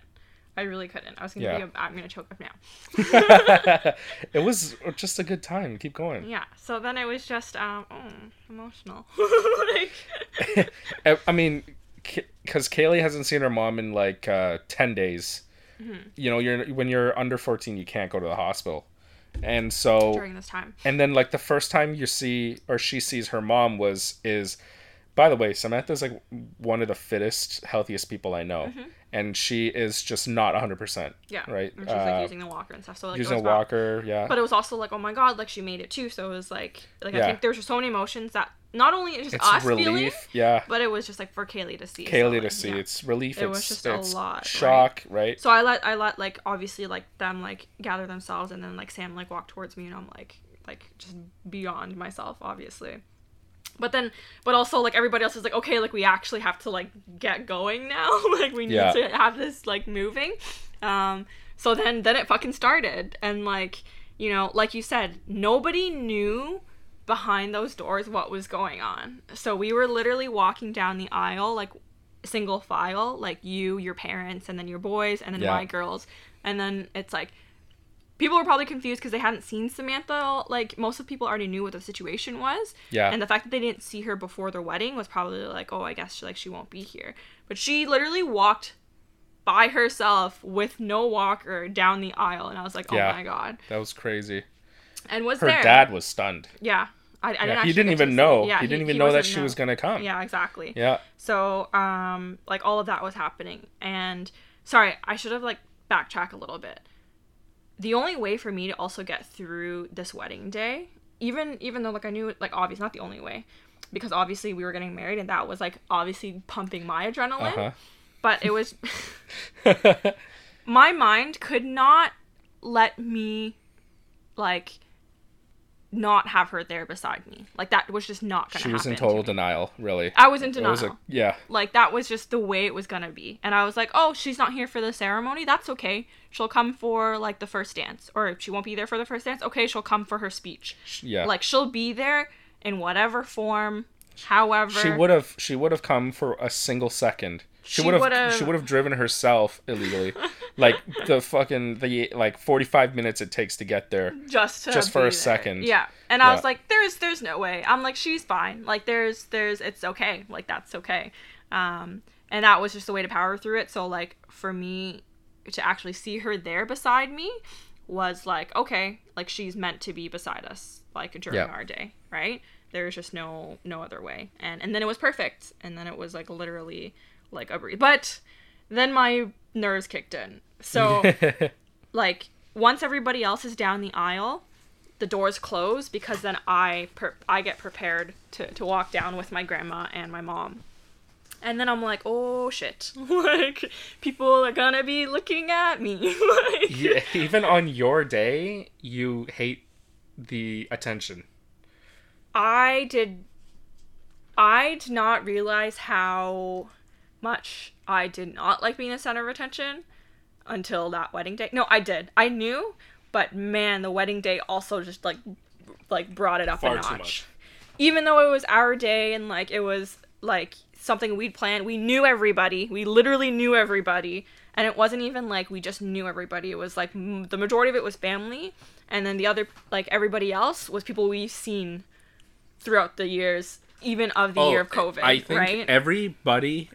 I really couldn't. I was gonna Yeah. be. A, I'm gonna choke up now. it was just a good time. Keep going. Yeah. So then it was just um oh, emotional. like, I- mean, because Kaylee hasn't seen her mom in like uh, ten days. Mm-hmm. You know, you're when you're under fourteen, you can't go to the hospital, and so during this time. and then like the first time you see or she sees her mom was is by the way samantha's like one of the fittest healthiest people i know and she is just not 100% Mm-hmm. Yeah. right And she's Uh, like using the walker and stuff. So like using a about- walker yeah But it was also like, oh my god, like she made it too. So it was like, like I think there was just so many emotions that not only it's just it's us relief feeling, yeah but it was just like for Kaylee to see. so, kaylee to like, see yeah. it's relief It was it's, just a lot, right? shock right, So I let I let like obviously like them like gather themselves and then like Sam like walked towards me and I'm like like just beyond myself obviously. But then but also like everybody else is like okay like we actually have to like get going now like we need Yeah. to have this like moving. Um so then then it fucking started and like you know like you said nobody knew behind those doors what was going on. So we were literally walking down the aisle like single file, like you, your parents, and then your boys, and then Yeah. my girls. And then it's like people were probably confused because they hadn't seen Samantha. Like most of people already knew what the situation was. Yeah. And the fact that they didn't see her before their wedding was probably like, oh, I guess she, like she won't be here. But she literally walked by herself with no walker down the aisle, and I was like, oh Yeah. my god. that was crazy And was her there. dad was stunned Yeah. I, I yeah, didn't he didn't even know Yeah, he didn't even know that she was gonna come Yeah, exactly. yeah So, um, like all of that was happening, and sorry, I should have like backtrack a little bit. The only way for me to also get through this wedding day, even even though like I knew like obviously not the only way, because obviously we were getting married, and that was like obviously pumping my adrenaline. uh-huh But it was my mind could not let me like not have her there beside me. Like that was just not gonna she was in total me. denial really I was in denial. was a yeah Like that was just the way it was gonna be. And I was like, oh, she's not here for the ceremony. That's okay. She'll come for like the first dance, or if she won't be there for the first dance, okay, she'll come for her speech. yeah Like she'll be there in whatever form, however. She would have. She would have come for a single second. She, She would have. She would have driven herself illegally, like the fucking the like forty five minutes it takes to get there. just to just for a there. second. Yeah, and I was like, "There's, there's no way." I'm like, "She's fine. Like, there's, there's, it's okay. Like, that's okay." Um, and that was just the way to power through it. So, like, for me to actually see her there beside me was like, okay, like she's meant to be beside us, like during Yeah. our day, right? There's just no, no other way. And and then it was perfect. And then it was like literally like a breeze. But then my nerves kicked in. So like once everybody else is down the aisle the doors close because then i per- i get prepared to, to walk down with my grandma and my mom and then i'm like oh shit like people are gonna be looking at me like, yeah, even on your day, you hate the attention. i did i did not realize how much i did not like being the center of attention until that wedding day no i did i knew but man the wedding day also just like like brought it up Far a notch much. even though it was our day and like it was like something we'd planned we knew everybody we literally knew everybody and it wasn't even like we just knew everybody. It was like m- the majority of it was family, and then the other like everybody else was people we've seen throughout the years, even of the oh, year of COVID. Oh, I think right? everybody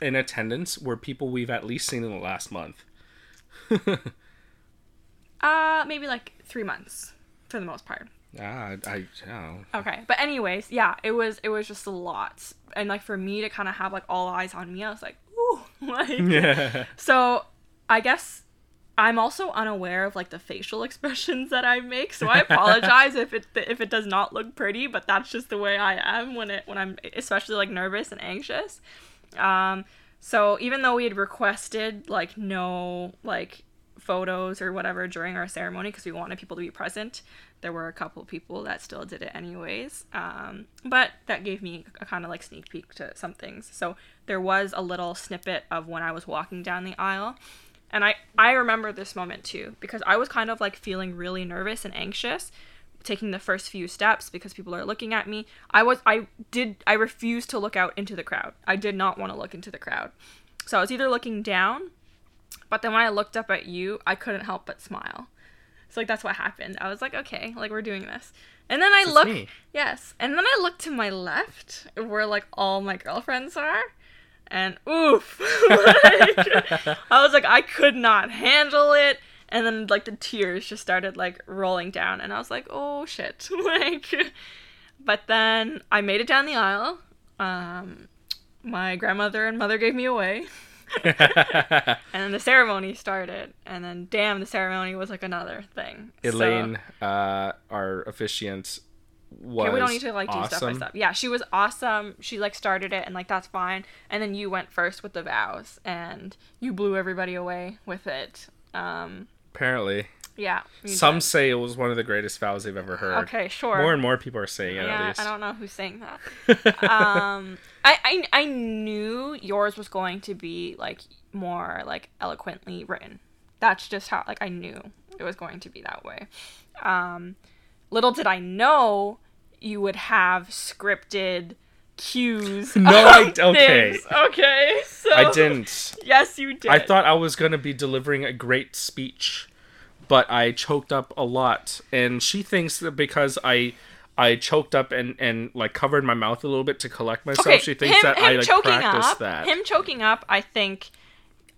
in attendance were people we've at least seen in the last month. uh, maybe like three months for the most part. Yeah, I, I, know. Okay, but anyways, yeah, it was it was just a lot, and like for me to kind of have like all eyes on me, I was like, ooh, like. Yeah. So, I guess I'm also unaware of like the facial expressions that I make, so I apologize if it if it does not look pretty, but that's just the way I am when it when I'm especially like nervous and anxious. Um, so even though we had requested like no like photos or whatever during our ceremony because we wanted people to be present, there were a couple of people that still did it anyways. Um, but that gave me a kind of like sneak peek to some things. So there was a little snippet of when I was walking down the aisle. And I, I remember this moment too because I was kind of like feeling really nervous and anxious taking the first few steps because people are looking at me. I was I did I refused to look out into the crowd. I did not want to look into the crowd. So I was either looking down, but then when I looked up at you, I couldn't help but smile. So like that's what happened. I was like, okay, like we're doing this. And then I It's look me. yes, and then I look to my left where like all my girlfriends are. And oof. like, I was like I could not handle it and then like the tears just started like rolling down and I was like, "Oh shit." like but then I made it down the aisle. Um my grandmother and mother gave me away. And then the ceremony started, and then damn, the ceremony was like another thing. So- Elaine, uh, our officiant, was Okay, we don't need to like do awesome. stuff by stuff. Yeah, she was awesome. She like started it, and like that's fine. And then you went first with the vows, and you blew everybody away with it. Um, Apparently, yeah. some did. say it was one of the greatest vows they've ever heard. Okay, sure. More and more people are saying it. yeah, at least. I don't know who's saying that. um, I, I I knew yours was going to be like more like eloquently written. That's just how like I knew it was going to be that way. Um, little did I know you would have scripted cues. No, I- okay. things. Okay, so I didn't. Yes, you did. I thought I was gonna be delivering a great speech, but I choked up a lot, and she thinks that because I. I choked up and, and like covered my mouth a little bit to collect myself. Okay, she thinks him, that him I like choking practiced up, that. Him choking up, I think.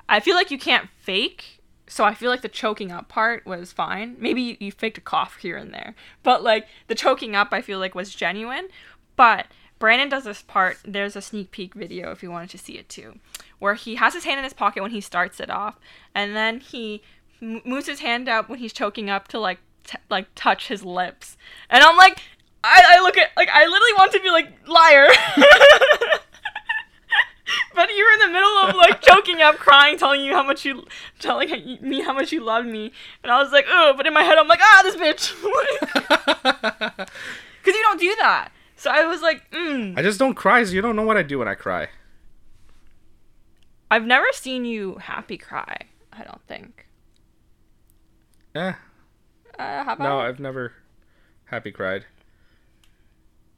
I feel like you can't fake, so I feel like the choking up part was fine. Maybe you, you faked a cough here and there, but like the choking up, I feel like was genuine. But Brandon does this part. There's a sneak peek video if you wanted to see it too, where he has his hand in his pocket when he starts it off, and then he m- moves his hand up when he's choking up to like t- like touch his lips, and I'm like. I, I look at like I literally want to be like liar, but you're in the middle of like choking up, crying, telling you how much you telling me how much you love me, and I was like, oh, but in my head I'm like, ah, this bitch, because you don't do that. So I was like, mm. I just don't cry, so you don't know what I do when I cry. I've never seen you happy cry. I don't think. Eh, Uh, how about no, I've never happy cried.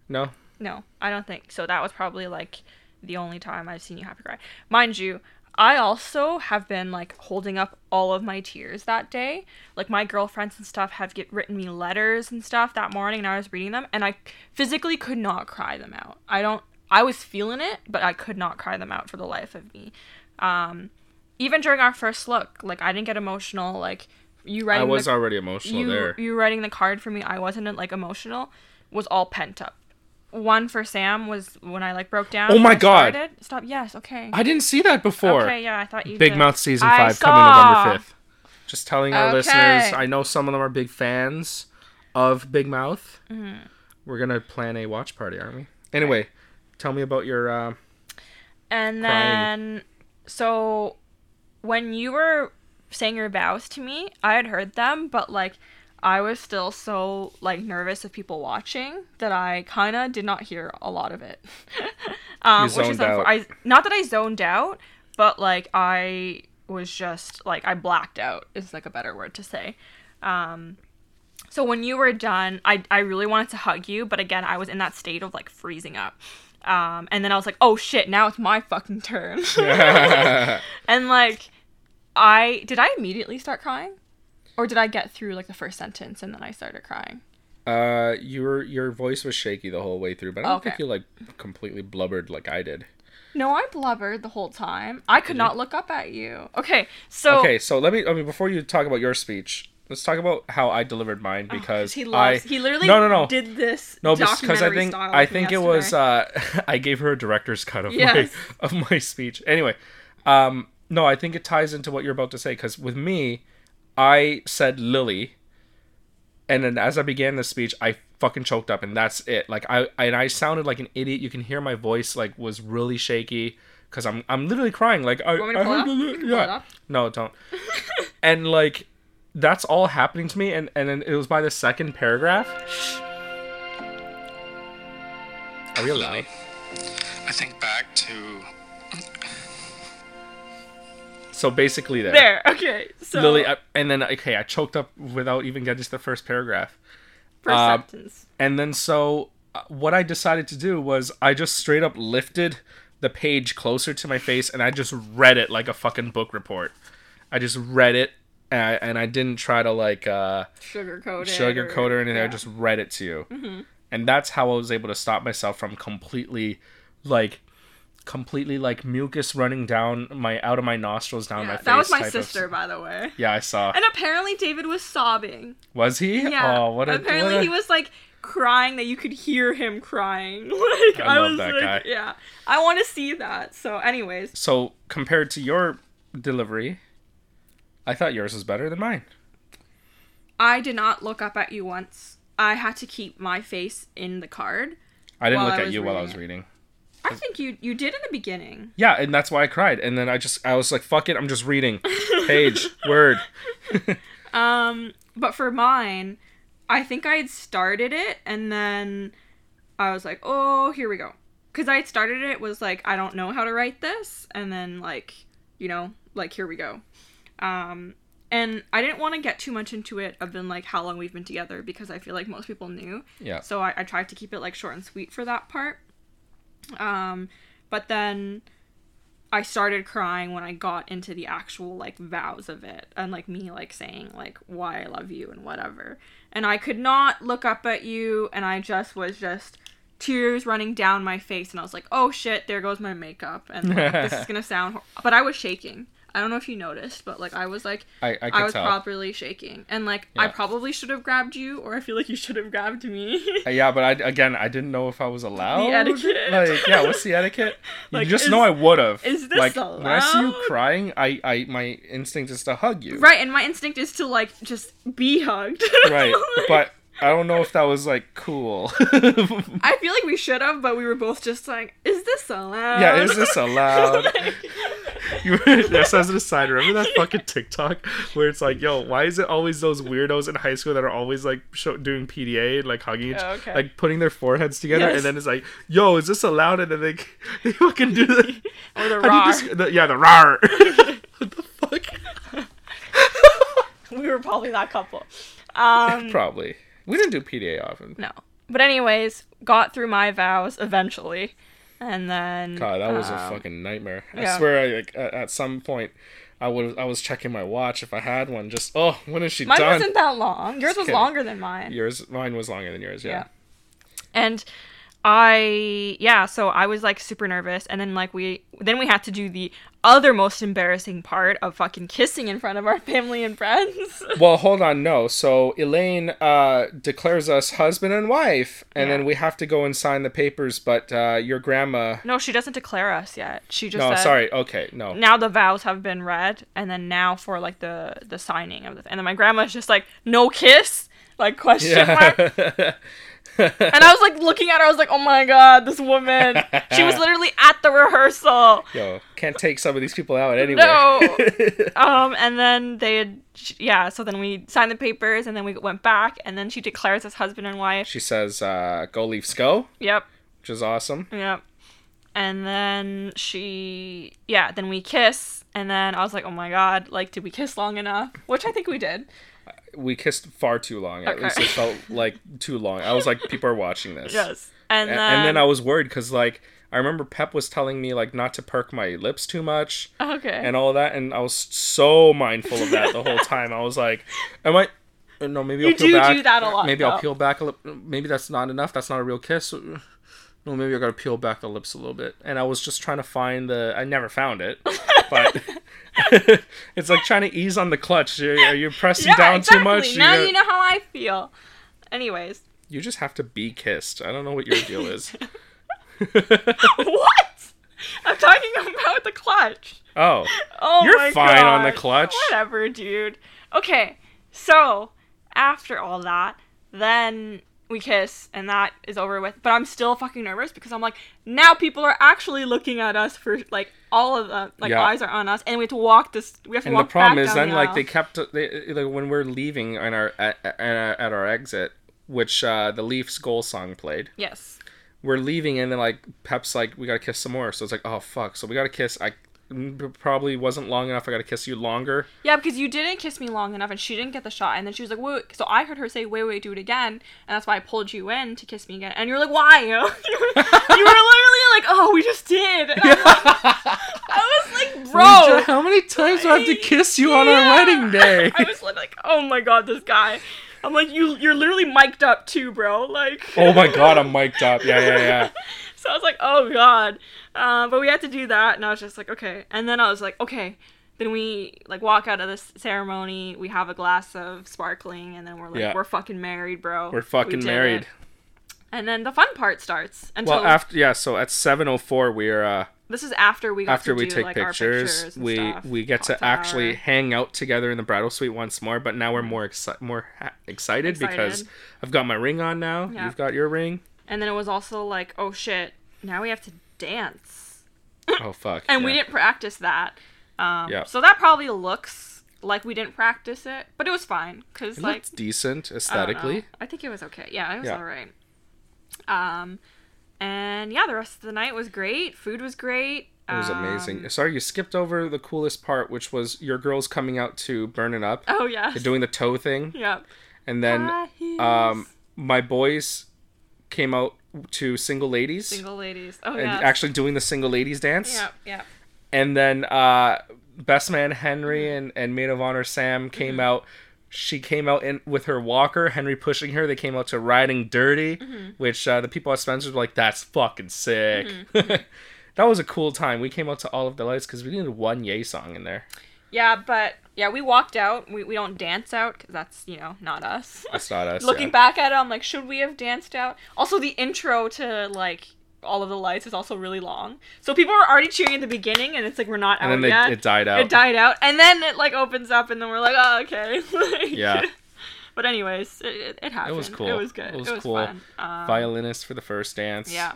No, No, I don't think so. That was probably like the only time I've seen you happy cry. Mind you, I also have been like holding up all of my tears that day. Like my girlfriends and stuff have get written me letters and stuff that morning and I was reading them and I physically could not cry them out. I don't I was feeling it, but I could not cry them out for the life of me. Um even during our first look, like I didn't get emotional like you writing I was the, already emotional you there. you writing the card for me i wasn't like emotional was all pent up one for sam was when i like broke down Oh my God. started. stop yes okay I didn't see that before. okay yeah i thought you Big did. Mouth season I five coming. November fifth. Just telling our Okay. listeners, I know some of them are big fans of Big Mouth. Mm-hmm. We're gonna plan a watch party, aren't we? Anyway, tell me about your. Uh, and crying. then so when you were saying your vows to me i had heard them but like i was still so like nervous of people watching that i kind of did not hear a lot of it. Um which is unfor- I, not that i zoned out but like i was just like i blacked out is like a better word to say. Um so when you were done i i really wanted to hug you but again i was in that state of like freezing up. Um and then i was like oh shit now it's my fucking turn. And like I did I immediately start crying, or did I get through like the first sentence and then I started crying? Uh, your your voice was shaky the whole way through, but I don't think you like completely blubbered like I did. No, I blubbered the whole time. I could not look up at you. Okay, so Okay, so let me. I mean, before you talk about your speech, let's talk about how I delivered mine because Oh, he loves. I he literally no no no did this. no because I think I think it was uh I gave her a director's cut of Yes. my of my speech. Anyway, um no, I think it ties into what you're about to say because with me, I said Lily, and then as I began the speech, I fucking choked up, and that's it. Like I and I sounded like an idiot. You can hear my voice like was really shaky because I'm I'm literally crying. Like I, want me to I pull it heard up? the- You can pull it yeah. No, don't. and like that's all happening to me, and and then it was by the second paragraph. Are we allowed? I think back to So basically, there. there. Okay, so Lily, I, and then okay, I choked up without even getting to the first paragraph. first uh, sentence. And then so uh, what I decided to do was I just straight up lifted the page closer to my face and I just read it like a fucking book report. I just read it and I, and I didn't try to like uh Sugarcoat it. sugarcoat or anything. I just read it to you. And that's how I was able to stop myself from completely like completely like mucus running down my out of my nostrils down Yeah, my face. that was my type of- sister, by the way. Yeah, I saw. And apparently David was sobbing. Was he? Yeah. Oh, what a apparently what a- he was like crying that you could hear him crying. Like I I, love was that like, guy. yeah. I want to see that. So, anyways, So compared to your delivery, I thought yours was better than mine. I did not look up at you once. I had to keep my face in the card. I didn't look I at you while I was it. reading. I think you you did in the beginning. Yeah, and that's why I cried. And then I just I was like, fuck it, I'm just reading. Page, word. Um, but for mine, I think I had started it and then I was like, oh, here we go. Because I had started it was like, I don't know how to write this. And then, like, you know, like, here we go. Um, and I didn't want to get too much into it of been like how long we've been together because I feel like most people knew. Yeah. So I, I tried to keep it like short and sweet for that part. Um, but then I started crying when I got into the actual like vows of it and like me like saying like why I love you and whatever. And I could not look up at you and I just was just tears running down my face and I was like, "Oh shit, there goes my makeup." And like, this is going to sound hor-. but I was shaking. I don't know if you noticed, but like I was like I, I I was tell. properly shaking. And like I probably should have grabbed you or I feel like you should have grabbed me. Uh, yeah, but I again I didn't know if I was allowed. The etiquette. Like, yeah, what's the etiquette? You just is- know I would have. is this like when I see you crying, I, I my instinct is to hug you. right, and my instinct is to like just be hugged. Right. Like, But I don't know if that was like cool. I feel like we should have, but we were both just like, "Is this allowed?" Yeah, is this allowed? Like- You just as an aside, remember that fucking TikTok where it's like, yo, why is it always those weirdos in high school that are always like show, doing PDA and like hugging each, Oh, okay. like putting their foreheads together, Yes. and then it's like, yo, is this allowed? And then they they fucking do the, or the how do you raw. desc- the yeah, the rar. what the fuck? we were probably that couple. Um, Probably. We didn't do PDA often. no, but anyways, got through my vows eventually, and then God, that was a um, fucking nightmare. I yeah. swear, I, like at, some point, I was I was checking my watch if I had one. Just oh, when is she Mine done? Mine wasn't that long. Yours was kidding. longer than mine. Yours, mine was longer than yours. Yeah. Yeah. and I yeah, so I was like super nervous and then like we then we had to do the other most embarrassing part of fucking kissing in front of our family and friends. Well, hold on, no. So Elaine uh, declares us husband and wife, and Yeah. then we have to go and sign the papers. But uh, your grandma. no, she doesn't declare us yet. She just No, said sorry. Okay, no. now the vows have been read and then now for like the the signing of the and then my grandma's just like no kiss like question mark Yeah. and I was like looking at her I was like oh my god this woman. She was literally at the rehearsal. Yo, can't take some of these people out anyway. No. um and then they had yeah so then we signed the papers and then we went back and then she declares us husband and wife. She says, uh, "Go Leafs, go," yep. which is awesome. yep. And then she yeah then we kiss and then I was like oh my god like did we kiss long enough? Which I think we did We kissed far too long. At Okay. least it felt like too long. I was like, people are watching this. yes and then and then I was worried because like I remember Pep was telling me like not to perk my lips too much Okay. and all that, and I was so mindful of that the whole time. I was like, "Am I? uh, No, maybe I'll You peel do back. do that a lot, Maybe though. I'll peel back a lip. Maybe that's not enough. That's not a real kiss. No, maybe I gotta peel back the lips a little bit. And I was just trying to find the. I never found it, but it's like trying to ease on the clutch. Are, are you pressing yeah, down exactly. too much? Now gotta- you know how I feel. Anyways, You just have to be kissed. I don't know what your deal is. what? I'm talking about the clutch. oh, Oh You're fine on the clutch. Whatever, dude. Okay, so after all that, then we kiss, and that is over with. But I'm still fucking nervous because I'm like, now people are actually looking at us for like all of the like Yeah. eyes are on us, and we have to walk this. We have to walk. and the problem is then the like they kept they, like when we're leaving on our at, at, our exit, which uh, the Leafs goal song played. Yes. we're leaving and then like Pep's like we gotta kiss some more so it's like oh fuck so we gotta kiss I probably wasn't long enough I gotta kiss you longer Yeah, because you didn't kiss me long enough, and she didn't get the shot, and then she was like, "Wait." So I heard her say, "Wait, wait, do it again," and that's why I pulled you in to kiss me again. And you're like, "Why?" you were literally like, "Oh, we just did." And I'm like- I was like, "Bro." how many times do I have to kiss you on Yeah. our wedding day I was like, "Oh my god, this guy." I'm like, "You, you're literally mic'd up too, bro." Like. oh my god I'm mic'd up yeah yeah yeah So I was like, oh god. Uh, but we had to do that, and I was just like, okay. And then I was like, okay. Then we like walk out of this ceremony. We have a glass of sparkling, and then we're like, Yeah. we're fucking married, bro. we're fucking did married it. And then the fun part starts. Until well after yeah so at 704 we're uh this is after we after to we do, take like, our pictures, pictures we stuff. we get to Cocktail actually hang out together in the bridal suite once more but now we're more exci- more ha- excited, because I've got my ring on now Yeah. you've got your ring And then it was also like, oh shit, now we have to dance. Oh fuck And we didn't practice that. Um, Yeah. So that probably looks like we didn't practice it, but it was fine because like decent I aesthetically I, think it was okay. Yeah, it was Yeah. all right. Um, and yeah, the rest of the night was great. Food was great. It was amazing. Um, Sorry, you skipped over the coolest part, which was your girls coming out to burn it up, oh yeah. doing the toe thing, Yeah. and then um, my boys came out to single ladies single ladies. Oh and yeah. actually doing the single ladies dance, Yeah. Yeah. and then uh, best man Henry and and maid of honor Sam came Mm-hmm. out. She came out in with her walker, Henry pushing her. They came out to riding dirty, Mm-hmm. which uh, the people at Spencer's were like, "That's fucking sick." Mm-hmm. that was a cool time. We came out to all of the lights because we needed one Yay song in there. Yeah, but yeah, we walked out. We, we don't dance out because that's you know not us. That's not us. Looking yeah. back at it, I'm like, should we have danced out? Also, the intro to like all of the lights is also really long, so people were already cheering at the beginning, and it's like we're not and out then they, yet. it died out. It died out, and then it like opens up, and then we're like, oh okay. Like- Yeah. But anyways, it, it, it happened. was cool. It was good. It was it was cool. fun. Um, Violinist for the first dance. Yeah.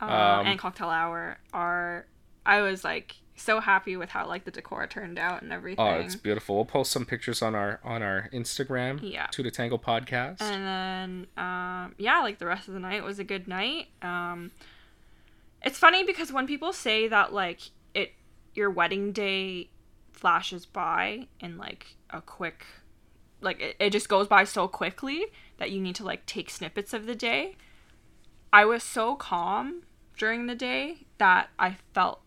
Uh, Um, and cocktail hour are. I was like so happy with how like the decor turned out and everything. Oh, it's beautiful. We'll post some pictures on our on our Instagram. Yeah. To the Tango podcast. And then, um, yeah, like the rest of the night was a good night. Um, it's funny because when people say that, like, it, your wedding day flashes by in like a quick, like, it, it just goes by so quickly that you need to like take snippets of the day. I was so calm during the day that I felt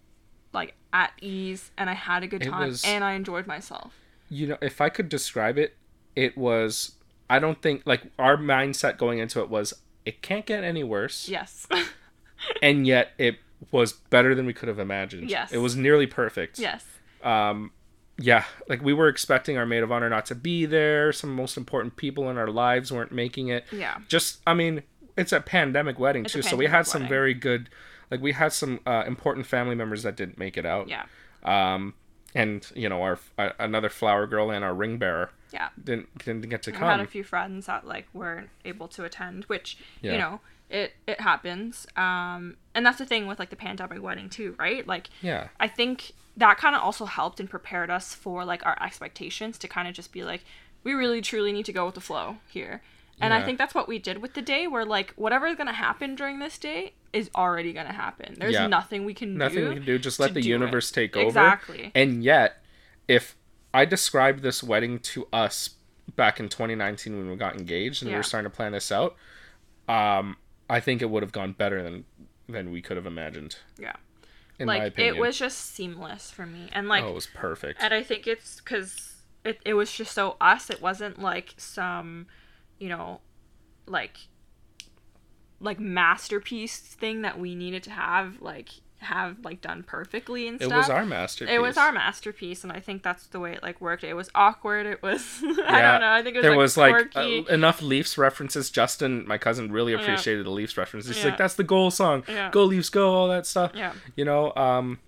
like at ease and I had a good time was- and I enjoyed myself. you know, if I could describe it, it was. I don't think like our mindset going into it was it can't get any worse, Yes. and yet it was better than we could have imagined. Yes. It was nearly perfect. yes. um yeah like we were expecting our maid of honor not to be there some most important people in our lives weren't making it Yeah. just i mean it's a pandemic wedding It's too so we pandemic had some very good like we had some uh, important family members that didn't make it out Yeah. um and you know our uh, another flower girl and our ring bearer Yeah. didn't didn't get to come. I had a few friends that like weren't able to attend, which Yeah. you know it it happens. Um, and that's the thing with like the pandemic wedding too, right? Like yeah I think that kind of also helped and prepared us for like our expectations to kind of just be like we really truly need to go with the flow here. And I think that's what we did with the day where like whatever is going to happen during this day is already going to happen. There's Yeah. nothing we can nothing do. Nothing we can do just let the universe it. take over Exactly. and yet if i described this wedding to us back in 2019 when we got engaged and we were starting to plan this out um i think it would have gone better than than we could have imagined. Yeah. In my like opinion, it was just seamless for me, and like oh, it was perfect. And I think it's because it, it was just so us. It wasn't like some, you know, like like masterpiece thing that we needed to have like have like done perfectly and stuff. It was our masterpiece. It was our masterpiece, and I think that's the way it like worked. It was awkward. It was I Yeah. don't know. I think it was there like, was like uh, enough Leafs references. Justin, my cousin, really Yeah. appreciated the Leafs references. He's Yeah. like, "That's the goal song. Yeah. Go Leafs, go!" All that stuff. yeah. You know, um,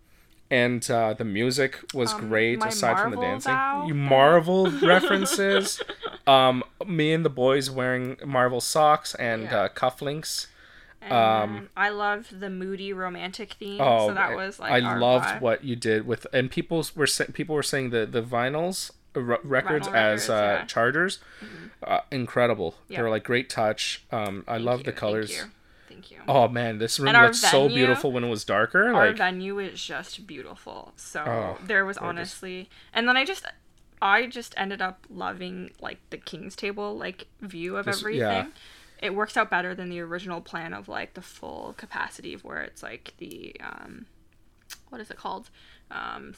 and uh, the music was Um, great aside from the dancing. Marvel references. Um, me and the boys wearing Marvel socks and Yeah. uh, cufflinks. And Um, I loved the moody romantic theme. Oh, so that was like I loved vibe. what you did with, and people were people were saying the the vinyls uh, re- records Vinyl as records, uh, yeah. Mm-hmm. chargers, uh, incredible. They were like great touch. Um, I Thank love you, the colors. Thank you. Oh man, this room looked so beautiful when it was darker. our Like venue is just beautiful. So Oh, there was gorgeous. honestly, and then I just, I just ended up loving like the king's table like view of This- everything. yeah. It works out better than the original plan of like the full capacity of where it's like the um, what is it called, um,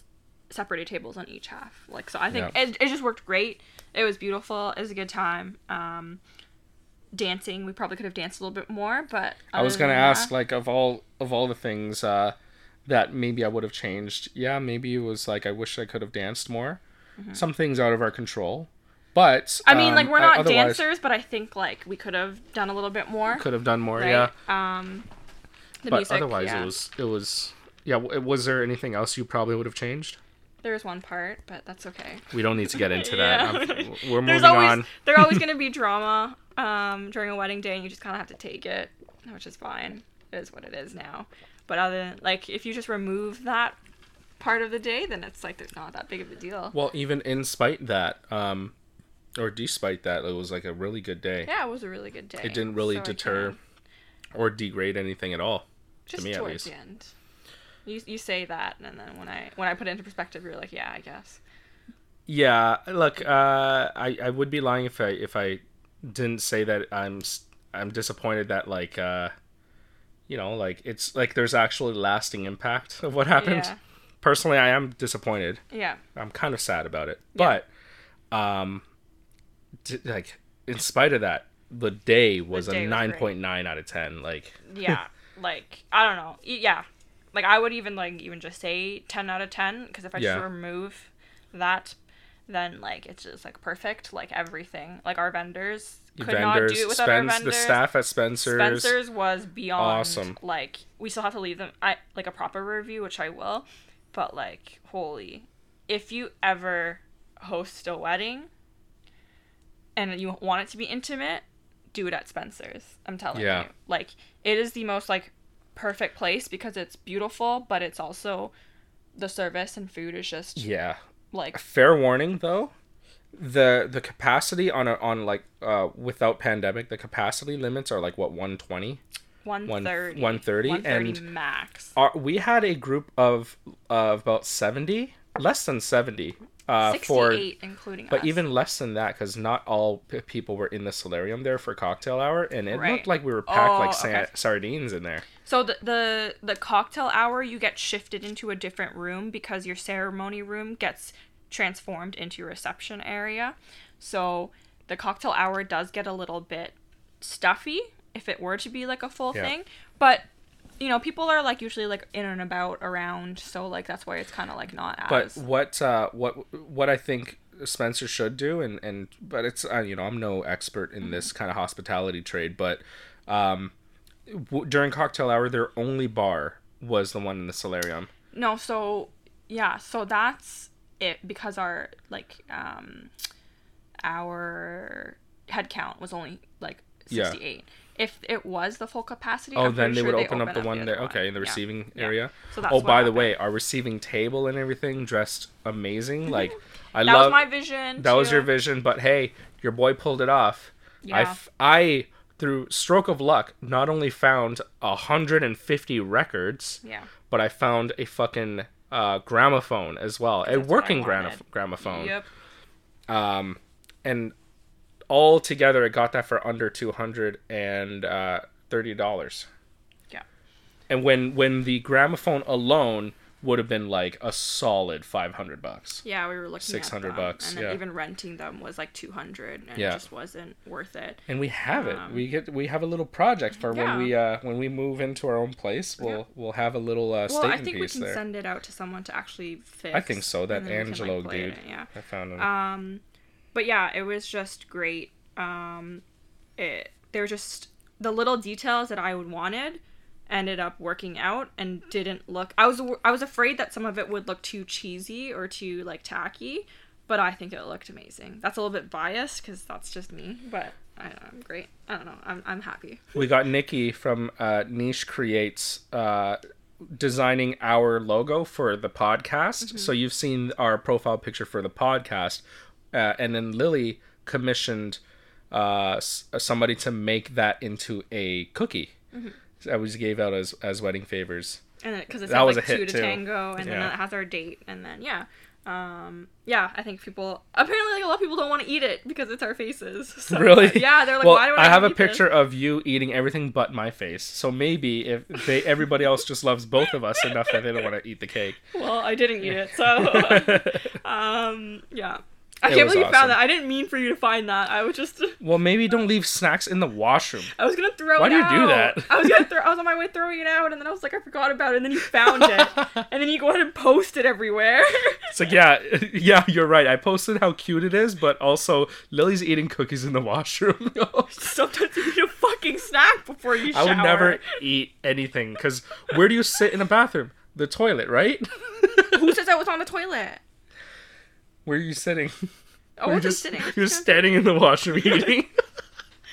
separated tables on each half. Like so, I think Yeah. it, it just worked great. It was beautiful. It was a good time. Um, dancing, we probably could have danced a little bit more, but I was gonna ask, that- like of all of all the things uh, that maybe I would have changed. Yeah, maybe it was like I wish I could have danced more. Some things out of our control, but Mm-hmm. I mean, like um, we're not otherwise, dancers, but I think like we could have done a little bit more. Could have done more. right? Yeah. Um, the but music. otherwise yeah. it was it was yeah w- was there anything else you probably would have changed There's one part, but that's okay. we don't need to get into that I'm- we're moving There's always on there's always gonna be drama um, during a wedding day, and you just kind of have to take it, which is fine. It is what it is now. But other than like, if you just remove that part of the day, then it's like there's not that big of a deal. well even in spite that um or despite that it was like a really good day Yeah, it was a really good day. it didn't really So deter or degrade anything at all just me at towards least. the end. You, you say that, and then when I when I put it into perspective, you're like, yeah, I guess. yeah look uh i i would be lying if i if i didn't say that i'm I'm disappointed that like uh you know like it's like there's actually lasting impact of what happened Yeah. personally i am disappointed Yeah. I'm kind of sad about it. Yeah. But um d- like in spite of that, the day was day a was great. 9.9 out of 10. Like yeah like i don't know yeah like i would even like even just say 10 out of 10 because if i Yeah. just remove that then like it's just like perfect like everything like our vendors could not vendors, do it without our vendors the staff at Spencer's. spencer's was beyond Awesome. like we still have to leave them i like a proper review which i will but like holy if you ever host a wedding and you want it to be intimate do it at spencer's i'm telling Yeah. you like it is the most like perfect place because it's beautiful but it's also the service and food is just Yeah. Like Fair warning though. The the capacity on a on like uh without pandemic, the capacity limits are like what 120. 130 130, 130 and- max Our, we had a group of of about 70, less than 70 uh 68 for including But us. even less than that, because not all p- people were in the solarium there for cocktail hour, and it Right. looked like we were packed Oh, like sa- okay. sardines in there. So the, the the cocktail hour you get shifted into a different room because your ceremony room gets transformed into your reception area. So the cocktail hour does get a little bit stuffy if it were to be like a full Yeah. thing. But you know, people are like usually like in and about around, so like that's why it's kind of like not But what uh, what what I think Spencer should do, and and but it's uh, you know I'm no expert in this kind of hospitality trade, but um, w- during cocktail hour, their only bar was the one in the solarium. No, so yeah, so that's it because our like um our head count was only like Yeah. 68. If it was the full capacity, Oh, I'm then they sure would open up the one there. Okay, in the receiving Yeah. area. So that's oh, by the way, our receiving table and everything dressed amazing. Like I That love was my vision. that was your vision but hey your boy pulled it off I, Yeah. f- I through stroke of luck not only found 150 records Yeah. but i found a fucking uh, gramophone as well a I working wanted. gramophone Yep. um and all together it got that for under 200 and uh, $30 Yeah. and when when the gramophone alone would have been like a solid 500 bucks Yeah, we were looking 600 at them, bucks, and yeah. even renting them was like 200 and Yeah. it just wasn't worth it. and we have it Um, we get we have a little project for Yeah. when we uh when we move into our own place we'll we'll have a little uh Well, I think we can there send it out to someone to actually fix. i think so that and then we can, like, angelo dude it, Yeah. i found him Um, but yeah, it was just great. Um, it they were just the little details that I would wanted ended up working out and didn't look. I was I was afraid that some of it would look too cheesy or too like tacky, but I think it looked amazing. That's a little bit biased because that's just me, but I, I'm great. I don't know. I'm I'm happy. we got nikki from uh niche creates uh designing our logo for the podcast Mm-hmm. so you've seen our profile picture for the podcast uh, and then lily commissioned uh s- somebody to make that into a cookie Mm-hmm. that we just gave out as as wedding favors and because it That was like a hit, two to too. tango, and then Yeah. it has our date, and then yeah, um, yeah. I think people apparently like a lot of people don't want to eat it because it's our faces. So, really Yeah, they're like, well why do I, i have a eat this?" picture of you eating everything but my face so maybe if they everybody else just loves both of us enough that they don't want to eat the cake Well, I didn't eat it, so um, yeah. I It can't believe you awesome. found that. I didn't mean for you to find that. I was just, well maybe don't leave snacks in the washroom I was gonna throw Why do you out. do that? I was gonna throw. I was on my way throwing it out, and then I was like, I forgot about it, and then you found it, and then you go ahead and post it everywhere. It's like, yeah, yeah, you're right. I posted how cute it is, but also Lily's eating cookies in the washroom. Sometimes you need a fucking snack before you I shower. would never eat anything because where do you sit in a bathroom? The toilet, right? Who says I was on the toilet? Where are you sitting? Oh, we're just sitting. You're standing in the washroom eating.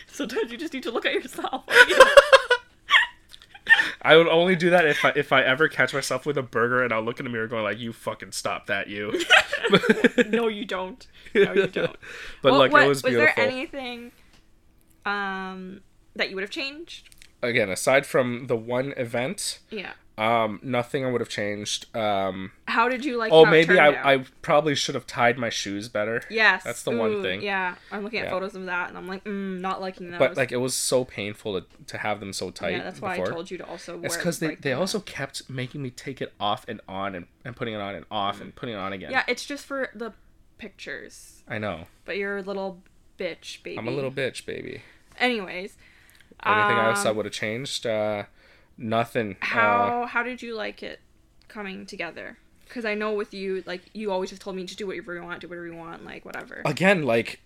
Sometimes you just need to look at yourself. I would only do that if I if I ever catch myself with a burger and I'll look in the mirror going like, "You fucking stop that, you." no, you don't. No, you don't. But Well, look, what- it was beautiful. Was there anything um that you would have changed? Again, aside from the one event, Yeah. Um, nothing I would have changed. Um, How did you like? oh, how maybe I, out? I probably should have tied my shoes better. Yes. That's the one thing. Yeah, I'm looking at Yeah. photos of that, and I'm like, mm, not liking those. But like it was so painful to, to have them so tight. yeah, that's why. I told you to also wear. It's because they, like, they the- also kept making me take it off and on and, and putting it on and off and putting it on again. Yeah, it's just for the pictures. I know. But you're a little bitch, baby. I'm a little bitch, baby. Anyways. Anything else I um, would have changed? Uh, nothing. Uh, How how did you like it coming together? Because I know with you, like you always just told me to do whatever you want, do whatever you want, like whatever. again, like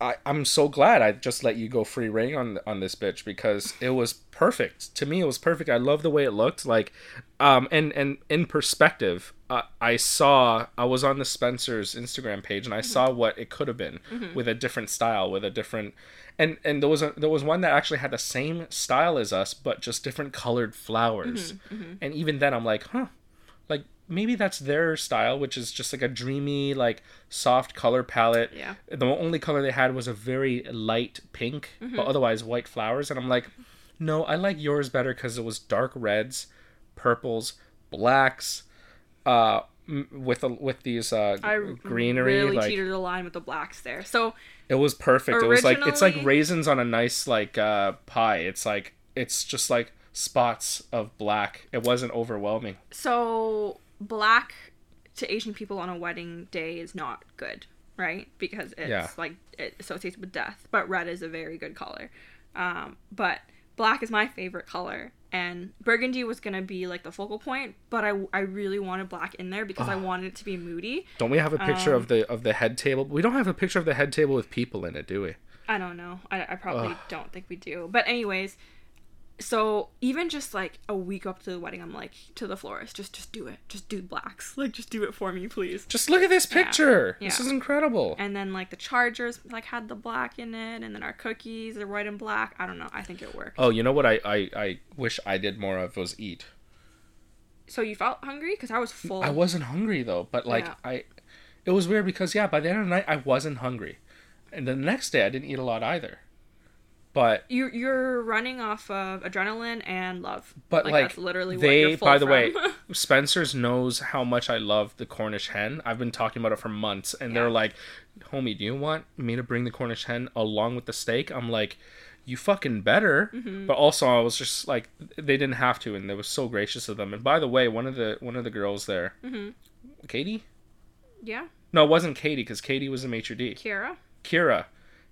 I, I'm so glad I just let you go free rein on on this bitch because it was perfect. To me, it was perfect. I love the way it looked. Like, um, and and in perspective, uh, I saw I was on the Spencer's Instagram page and I saw what it could have been with a different style, with a different. And, and there was a, there was one that actually had the same style as us, but just different colored flowers. And even then, I'm like, huh, like maybe that's their style which is just like a dreamy like soft color palette. Yeah. the only color they had was a very light pink but otherwise white flowers and i'm like no i like yours better because it was dark reds purples blacks uh m- with a, with these uh I greenery really like cheated the line with the blacks there. So it was perfect. It was like it's like raisins on a nice like uh pie. It's like it's just like spots of black. It wasn't overwhelming. So black to Asian people on a wedding day is not good, right? Because it's Yeah. like it associates with death. But red is a very good color. Um, but black is my favorite color, and burgundy was gonna be like the focal point. But I, I really wanted black in there because I wanted it to be moody. Don't we have a picture Um, of the of the head table? We don't have a picture of the head table with people in it, do we? I don't know. I, I probably don't think we do. But anyways, so even just like a week up to the wedding, I'm like to the florist, just just do it, just do blacks, like just do it for me, please. Just look at this picture. This Yeah. is incredible. And then like the chargers like had the black in it, and then our cookies are white and black. I don't know. I think it worked. Oh, you know what I, I, I wish I did more of was eat. So you felt hungry because I was full. I wasn't hungry though, but like Yeah. I it was weird because yeah, by the end of the night I wasn't hungry. And the next day I didn't eat a lot either. But you're you're running off of adrenaline and love. but like, that's literally what they by the from. way spencer's knows how much i love the cornish hen i've been talking about it for months and they're like homie do you want me to bring the cornish hen along with the steak i'm like you fucking better. Mm-hmm. But also, I was just like, they didn't have to, and they were so gracious of them. And by the way, one of the one of the girls there, Mhm. Katie. Yeah. No, it wasn't Katie because Katie was a maitre d. Kira. Kira,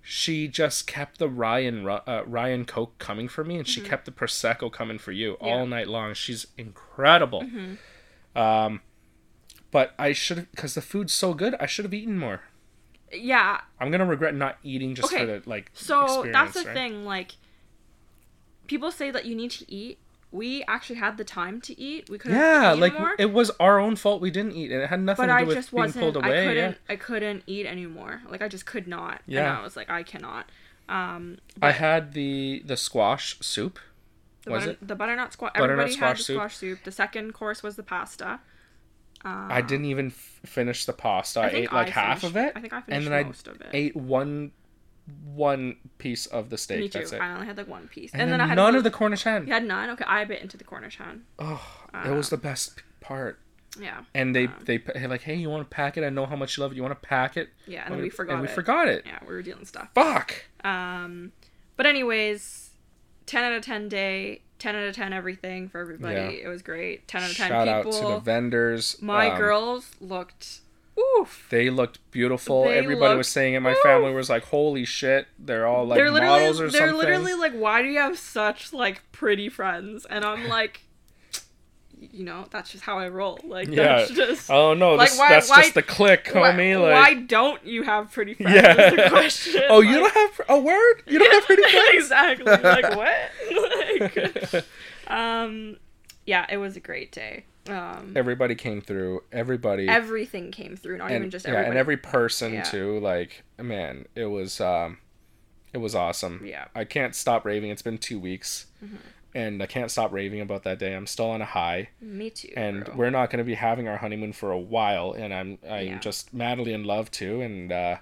she just kept the Ryan uh, Ryan Coke coming for me, and she kept the prosecco coming for you Mm-hmm. Yeah. Mm-hmm. all night long. She's incredible. Um, but I should because the food's so good. I should have eaten more. Yeah. I'm gonna regret not eating just for the like. So that's the right? thing. Like, people say that you need to eat. We actually had the time to eat. We could have Yeah, like it was our own fault we didn't eat, and it had nothing but to do I with just being wasn't. pulled away. I couldn't. yeah. I couldn't eat anymore. Like I just could not. Yeah. And I was like, I cannot. Um, I had the the squash soup. the Was butter, it? the butternut squash? Butternut Everybody had squash the soup? squash soup. The second course was the pasta. Uh, I didn't even f- finish the pasta. I, think ate like I half of it, I think I and finished then most of it. I ate one one piece of the steak. Me too. That's it. I only had like one piece, And, and, then, then, I had none of the Cornish hen. You had none. Okay, I bit into the Cornish hen. Oh, it was the best part. Yeah. And they Um, they like, hey, you want to pack it? I know how much you love it. You want to pack it? Yeah, and then we forgot And we forgot it. Yeah, we were dealing stuff. Fuck. Um, but anyways, ten out of ten day, ten out of ten everything for everybody. Yeah. It was great. Ten out of ten Shout out to the vendors. My Um, girls looked oof. They looked beautiful. They Everybody looked- was saying it. My Oof. family was like, "Holy shit!" They're all like they're models or they're something. literally like, why do you have such like pretty friends? And I'm like, you know, that's just how I roll. Like yeah. that's just. oh no, Like, this, why- that's why- just the click, why, homie. why like, don't you have pretty friends? yeah. Question. oh, you don't have a word. You don't have pretty friends. exactly. Like what? like, um, yeah, it was a great day. Um, Everybody came through. Everybody. everything came through, not and, even just yeah, everybody. and every person Yeah. too. Like, man, it was um, it was awesome. Yeah. I can't stop raving. It's been two weeks, Mm-hmm. and I can't stop raving about that day. I'm still on a high, Me too. and bro. we're not going to be having our honeymoon for a while. And I'm I'm Yeah. just madly in love too, and uh,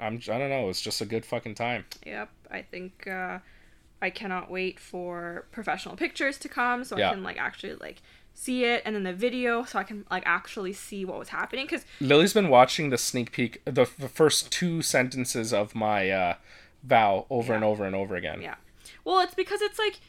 I'm I don't know. It's just a good fucking time. Yep, I think uh, I cannot wait for professional pictures to come so Yeah. I can like actually like see it, and then the video so I can like actually see what was happening. Because Lily's been watching the sneak peek, the, the first two sentences of my uh, vow over and over and over again. yeah, well, it's because it's like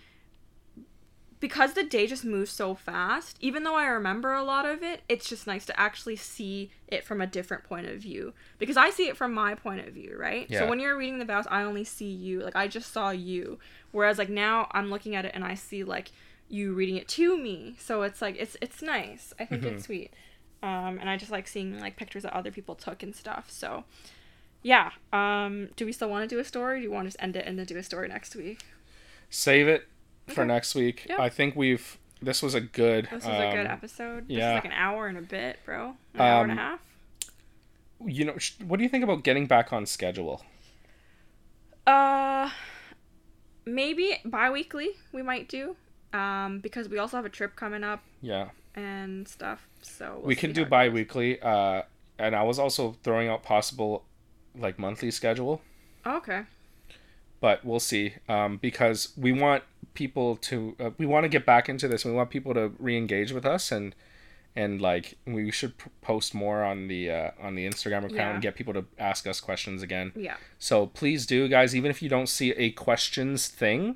because the day just moves so fast. Even though I remember a lot of it, it's just nice to actually see it from a different point of view because I see it from my point of view, right? Yeah. So when you're reading the vows, I only see you. Like I just saw you, whereas like now I'm looking at it and I see like you reading it to me. So it's like it's it's nice. I think Mm-hmm. it's sweet. Um, and I just like seeing like pictures that other people took and stuff. So yeah. Um, do we still want to do a story? do you want to just end it and then do a story next week? Save it for next week. Yep. I think we've. This was a good. This was a good um, episode. This yeah. is like an hour and a bit, bro. An hour and a Um, half. you know, what do you think about getting back on schedule? Uh, maybe bi-weekly we might do. Um, because we also have a trip coming up Yeah, and stuff. So we'll we can do it bi-weekly. Uh, and I was also throwing out possible, like monthly schedule, Okay. but we'll see. Um, because we want people to, uh, we want to get back into this. We want people to re-engage with us and. And like we should post more on the uh, on the Instagram account Yeah. and get people to ask us questions again. Yeah. So please do, guys. Even if you don't see a questions thing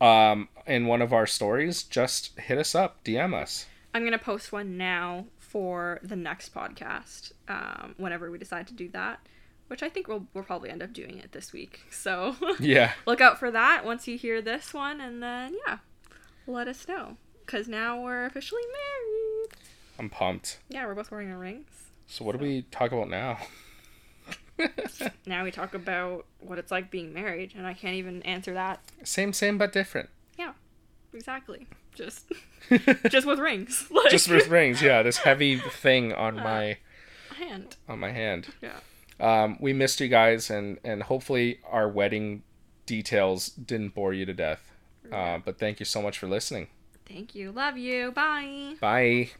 um, in one of our stories, just hit us up, DM us. I'm gonna post one now for the next podcast. Um, whenever we decide to do that, which I think we'll we'll probably end up doing it this week. So Yeah, look out for that once you hear this one, and then yeah, let us know. Cause now we're officially married. I'm pumped. Yeah, we're both wearing our rings. So what do we talk about now? Now we talk about what it's like being married, and I can't even answer that same, same, but different. Yeah, exactly. Just just with rings. Like, Just with rings. Yeah, this heavy thing on my hand. on my hand. Yeah. Um, we missed you guys, and and hopefully our wedding details didn't bore you to death. Uh, but thank you so much for listening. Thank you. Love you. Bye. Bye.